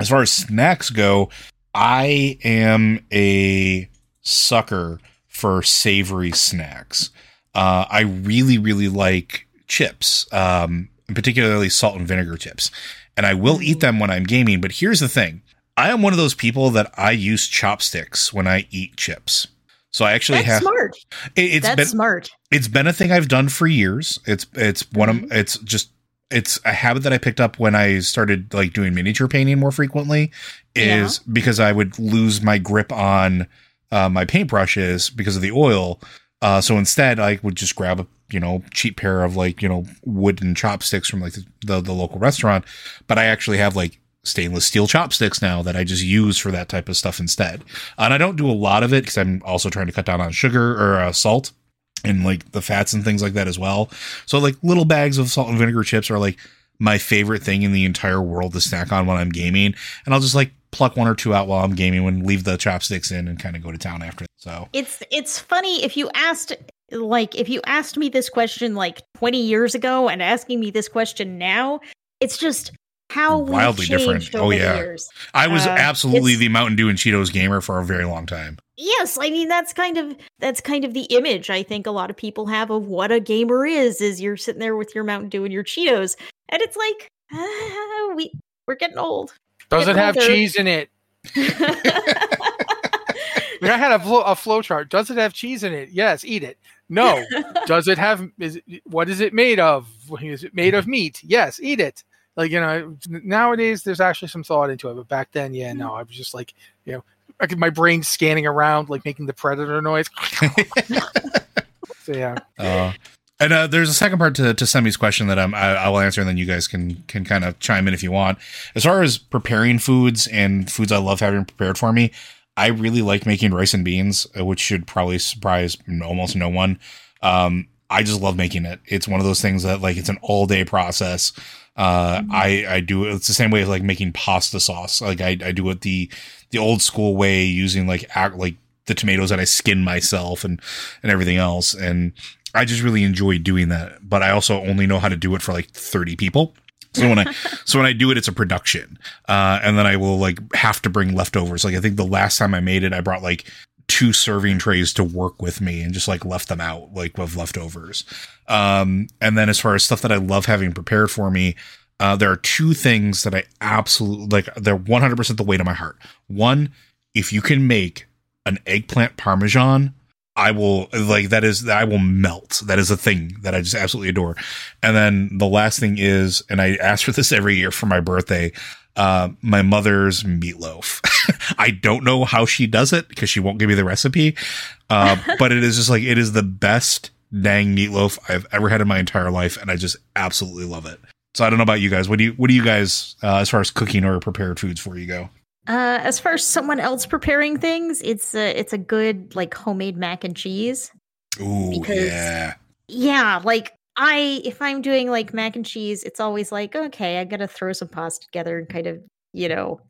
Speaker 2: As far as snacks go, I am a sucker for savory snacks. Uh, I really, really like chips, um, particularly salt and vinegar chips. And I will eat them when I'm gaming. But here's the thing I am one of those people that I use chopsticks when I eat chips. So I actually
Speaker 3: That's
Speaker 2: have
Speaker 3: smart.
Speaker 2: it, it's
Speaker 3: That's
Speaker 2: been
Speaker 3: smart.
Speaker 2: it's been a thing I've done for years. It's it's one of it's just it's a habit that I picked up when I started like doing miniature painting more frequently is because I would lose my grip on uh, my paintbrushes because of the oil. Uh, so instead, I would just grab a you know cheap pair of like you know wooden chopsticks from like the, the, the local restaurant. But I actually have like stainless steel chopsticks now that I just use for that type of stuff instead. And I don't do a lot of it because I'm also trying to cut down on sugar or uh, salt and like the fats and things like that as well. So like little bags of salt and vinegar chips are like my favorite thing in the entire world to snack on when I'm gaming. And I'll just like pluck one or two out while I'm gaming and leave the chopsticks in and kind of go to town after. So
Speaker 3: It's it's funny if you asked like if you asked me this question like 20 years ago and asking me this question now, it's just how
Speaker 2: Wildly different.
Speaker 3: changed
Speaker 2: Oh, yeah.
Speaker 3: years.
Speaker 2: I was
Speaker 3: Uh,
Speaker 2: absolutely the Mountain Dew and Cheetos gamer for a very long time.
Speaker 3: Yes, I mean that's kind of that's kind of the image I think a lot of people have of what a gamer is. Is you're sitting there with your Mountain Dew and your Cheetos, and it's like ah, we we're getting old.
Speaker 1: Does it have
Speaker 3: older.
Speaker 1: cheese in it? mean, I had a flow, a flow chart. Does it have cheese in it? Yes, eat it. No. Does it have? Is it, what is it made of? Is it made of meat? Yes, eat it. Like you know, nowadays there's actually some thought into it, but back then, yeah, no, I was just like, you know, I could, my brain scanning around, like making the predator noise. so yeah.
Speaker 2: Uh, and uh, there's a second part to, to Semi's question that um, I, I will answer, and then you guys can can kind of chime in if you want. As far as preparing foods and foods I love having prepared for me, I really like making rice and beans, uh, which should probably surprise almost no one. Um, I just love making it. It's one of those things that like it's an all day process. Uh, mm-hmm. I I do it. It's the same way as like making pasta sauce. Like I I do it the the old school way using like act like the tomatoes that I skin myself and and everything else. And I just really enjoy doing that. But I also only know how to do it for like 30 people. So when I so when I do it, it's a production, uh, and then I will like have to bring leftovers. Like I think the last time I made it, I brought like two serving trays to work with me and just like left them out like with leftovers. Um, and then as far as stuff that I love having prepared for me, uh, there are two things that I absolutely like. They're 100% the weight of my heart. One, if you can make an eggplant parmesan, I will like that is that I will melt. That is a thing that I just absolutely adore. And then the last thing is, and I ask for this every year for my birthday, uh, my mother's meatloaf. I don't know how she does it because she won't give me the recipe. Uh, but it is just like it is the best dang meatloaf I've ever had in my entire life, and I just absolutely love it. So I don't know about you guys. What do you what do you guys uh, as far as cooking or prepared foods for you go?
Speaker 3: Uh, as far as someone else preparing things, it's a it's a good like homemade mac and cheese.
Speaker 2: Ooh, because, yeah.
Speaker 3: Yeah, like I if I'm doing like mac and cheese, it's always like, okay, I gotta throw some pasta together and kind of, you know,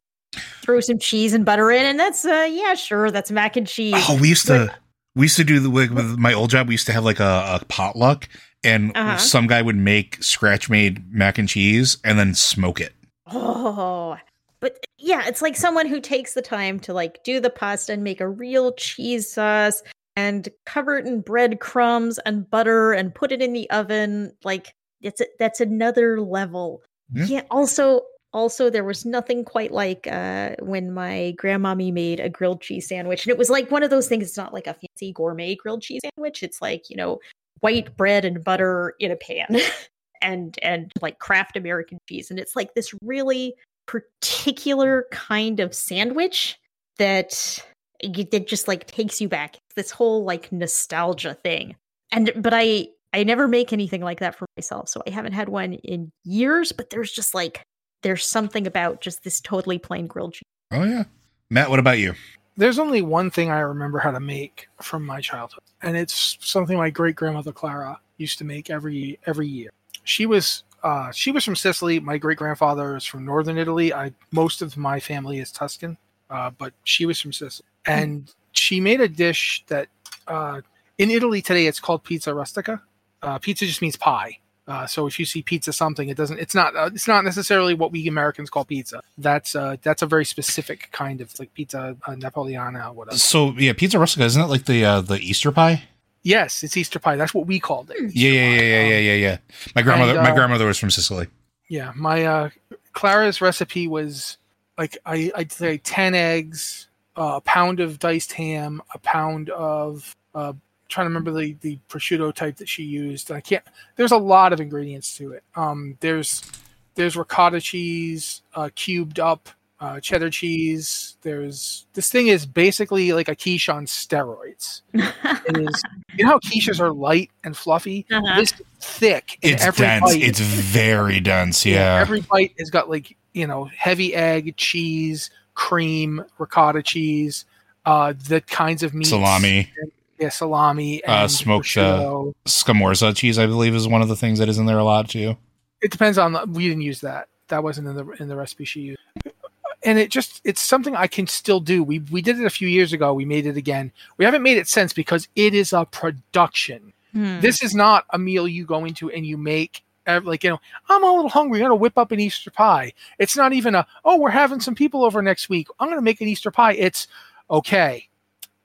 Speaker 3: throw some cheese and butter in, and that's uh yeah, sure, that's mac and cheese.
Speaker 2: Oh, we used to we used to do the with my old job, we used to have like a, a potluck and uh-huh. some guy would make scratch made mac and cheese and then smoke it.
Speaker 3: Oh, but yeah, it's like someone who takes the time to like do the pasta and make a real cheese sauce and cover it in breadcrumbs and butter and put it in the oven. Like it's a, that's another level. Yeah. yeah. Also, also there was nothing quite like uh, when my grandmommy made a grilled cheese sandwich, and it was like one of those things. It's not like a fancy gourmet grilled cheese sandwich. It's like you know white bread and butter in a pan. and and like Kraft American cheese and it's like this really particular kind of sandwich that that just like takes you back. This whole like nostalgia thing. And but i i never make anything like that for myself. So i haven't had one in years but there's just like there's something about just this totally plain grilled cheese.
Speaker 2: Oh yeah. Matt what about you?
Speaker 1: There's only one thing i remember how to make from my childhood and it's something my great grandmother clara used to make every every year. She was uh, she was from Sicily. My great grandfather is from northern Italy. I most of my family is Tuscan, uh, but she was from Sicily, and she made a dish that uh, in Italy today it's called pizza rustica. Uh, pizza just means pie. Uh, so if you see pizza something, it doesn't. It's not. Uh, it's not necessarily what we Americans call pizza. That's that's a very specific kind of like pizza napoleana, or whatever.
Speaker 2: So yeah, pizza rustica isn't it like the the Easter pie?
Speaker 1: Yes, it's Easter pie. That's what we called it.
Speaker 2: yeah, yeah, yeah, yeah, yeah, yeah, yeah. My grandmother, and, uh, my grandmother was from Sicily.
Speaker 1: Yeah, my uh, Clara's recipe was like I, I'd say ten eggs, uh, a pound of diced ham, a pound of uh, trying to remember the the prosciutto type that she used. I can't. There's a lot of ingredients to it. Um, there's there's ricotta cheese, uh, cubed up uh, cheddar cheese. There's this thing is basically like a quiche on steroids. it is, you know how quiches are light and fluffy. Uh-huh. This thick.
Speaker 2: It's dense. Bite, it's very dense. Yeah. yeah.
Speaker 1: Every bite has got like you know heavy egg, cheese, cream, ricotta cheese, uh, the kinds of meat,
Speaker 2: salami.
Speaker 1: And, yeah, salami,
Speaker 2: and uh, smoked uh, scamorza cheese. I believe is one of the things that is in there a lot too.
Speaker 1: It depends on the. We didn't use that. That wasn't in the in the recipe she used and it just it's something I can still do. We we did it a few years ago. We made it again. We haven't made it since because it is a production. Hmm. This is not a meal you go into and you make like you know i'm a little hungry i'm gonna whip up an easter pie it's not even a oh we're having some people over next week i'm gonna make an easter pie it's okay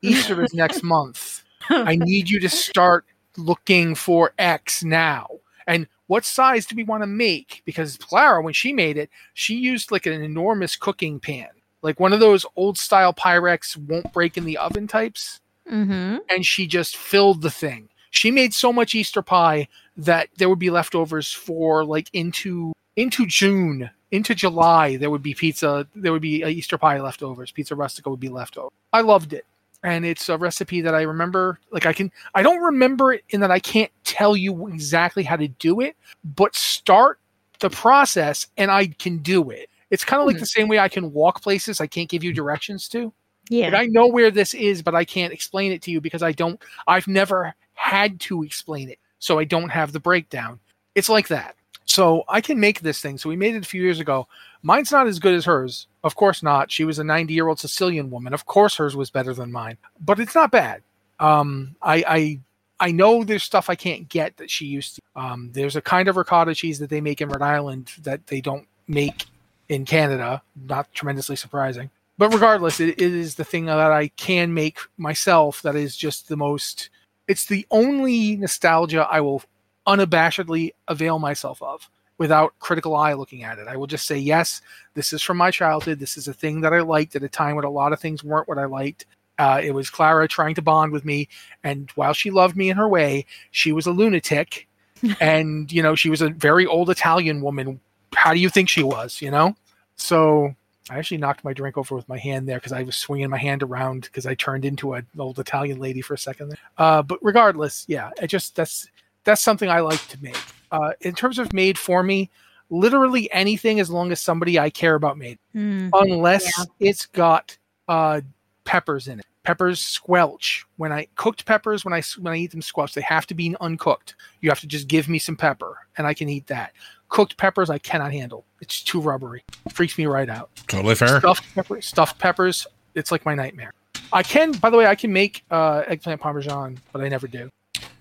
Speaker 1: easter is next month i need you to start looking for x now and what size do we want to make? Because Clara, when she made it, she used like an enormous cooking pan. like one of those old style Pyrex won't break in the oven types.
Speaker 3: Mm-hmm.
Speaker 1: And she just filled the thing. She made so much Easter pie that there would be leftovers for like into into June, into July. There would be pizza. There would be uh, Easter pie leftovers. Pizza rustica would be leftover. I loved it, and it's a recipe that I remember. Like I can, I don't remember it in that I can't tell you exactly how to do it, but start the process and I can do it. It's kind of like mm-hmm. the same way I can walk places I can't give you directions to.
Speaker 3: Yeah.
Speaker 1: Like I know where this is, but I can't explain it to you because I don't. I've never had to explain it, so I don't have the breakdown. It's like that. So I can make this thing. So we made it a few years ago. Mine's not as good as hers. Of course not. She was a 90 year old Sicilian woman. Of course hers was better than mine, but it's not bad. Um, I, I I know there's stuff I can't get that she used to. Um, there's a kind of ricotta cheese that they make in Rhode Island that they don't make in Canada. Not tremendously surprising. But regardless, it, it is the thing that I can make myself that is just the most. It's the only nostalgia I will unabashedly avail myself of without critical eye looking at it. I will just say, yes, this is from my childhood. This is a thing that I liked at a time when a lot of things weren't what I liked. Uh, it was Clara trying to bond with me, and while she loved me in her way, she was a lunatic, and you know she was a very old Italian woman. How do you think she was? You know, so I actually knocked my drink over with my hand there because I was swinging my hand around because I turned into an old Italian lady for a second. There. Uh, but regardless, yeah, it just that's that's something I like to make. Uh, in terms of made for me, literally anything as long as somebody I care about made,
Speaker 3: Mm.
Speaker 1: unless
Speaker 3: Yeah.
Speaker 1: it's got uh, peppers in it. Peppers squelch when I cooked peppers when I when I eat them squelch. They have to be uncooked. You have to just give me some pepper and I can eat that. Cooked peppers I cannot handle. It's too rubbery. freaks me right out.
Speaker 2: Totally fair.
Speaker 1: Stuffed peppers, stuffed peppers. It's like my nightmare. I can, by the way, I can make uh, eggplant parmesan, but I never do.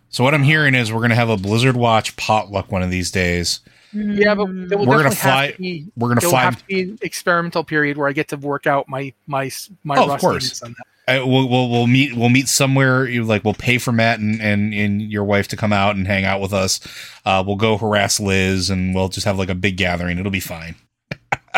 Speaker 2: So what I'm hearing is we're gonna have a Blizzard Watch potluck one of these days.
Speaker 1: Yeah, but
Speaker 2: We're gonna fly-
Speaker 1: to be,
Speaker 2: we're gonna fly-
Speaker 1: have to be an experimental period where I get to work out my my my
Speaker 2: Oh, of course. Uh, we'll, we'll we'll meet we'll meet somewhere. You like we'll pay for Matt and, and and your wife to come out and hang out with us. Uh, we'll go harass Liz and we'll just have like a big gathering. It'll be fine.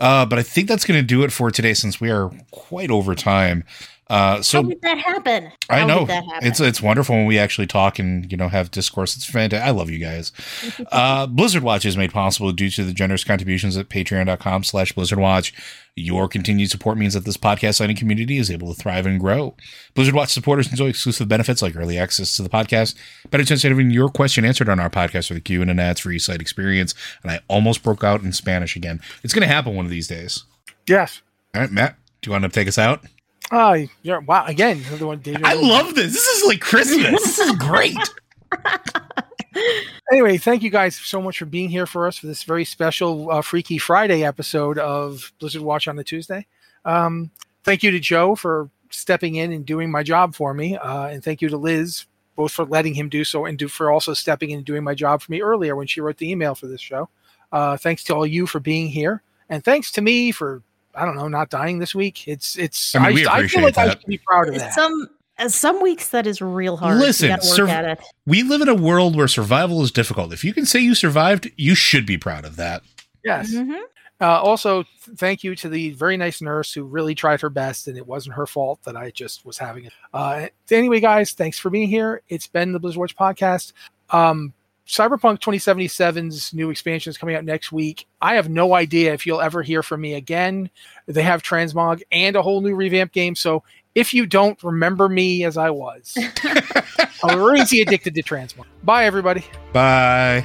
Speaker 2: uh, but I think that's going to do it for today since we are quite over time. Uh, so
Speaker 3: How did that happen?
Speaker 2: I know
Speaker 3: that happen?
Speaker 2: it's it's wonderful when we actually talk and you know have discourse. It's fantastic. I love you guys. uh, Blizzard Watch is made possible due to the generous contributions at patreon.com slash Blizzard Watch. Your continued support means that this podcast signing community is able to thrive and grow. Blizzard Watch supporters enjoy exclusive benefits like early access to the podcast, better chance of having your question answered on our podcast with a Q and an ads free site experience. And I almost broke out in Spanish again. It's going to happen one of these days.
Speaker 1: Yes.
Speaker 2: All right, Matt, do you want to take us out?
Speaker 1: Oh, yeah. Wow. Again, another one. David.
Speaker 2: I love this. This is like Christmas. this is great.
Speaker 1: Anyway, thank you guys so much for being here for us for this very special uh, Freaky Friday episode of Blizzard Watch on the Tuesday. Um, thank you to Joe for stepping in and doing my job for me, uh, and thank you to Liz both for letting him do so and do for also stepping in and doing my job for me earlier when she wrote the email for this show. Uh, thanks to all you for being here, and thanks to me for I don't know not dying this week. It's it's
Speaker 2: I mean, we
Speaker 1: I, feel like I should be proud of that.
Speaker 3: Some uh, some weeks that is real hard.
Speaker 2: Listen,
Speaker 3: you work
Speaker 2: sur-
Speaker 3: at it.
Speaker 2: We live in a world where survival is difficult. If you can say you survived, you should be proud of that.
Speaker 1: Yes.
Speaker 3: Mhm.
Speaker 1: Uh, also, th- thank you to the very nice nurse who really tried her best, and it wasn't her fault that I just was having it. Uh, anyway, guys, thanks for being here. It's been the Blizzard Watch podcast. Um, Cyberpunk 2077's new expansion is coming out next week. I have no idea if you'll ever hear from me again. They have transmog and a whole new revamp game. So if you don't remember me as I was, I'm crazy addicted to transmog. Bye, everybody.
Speaker 2: Bye.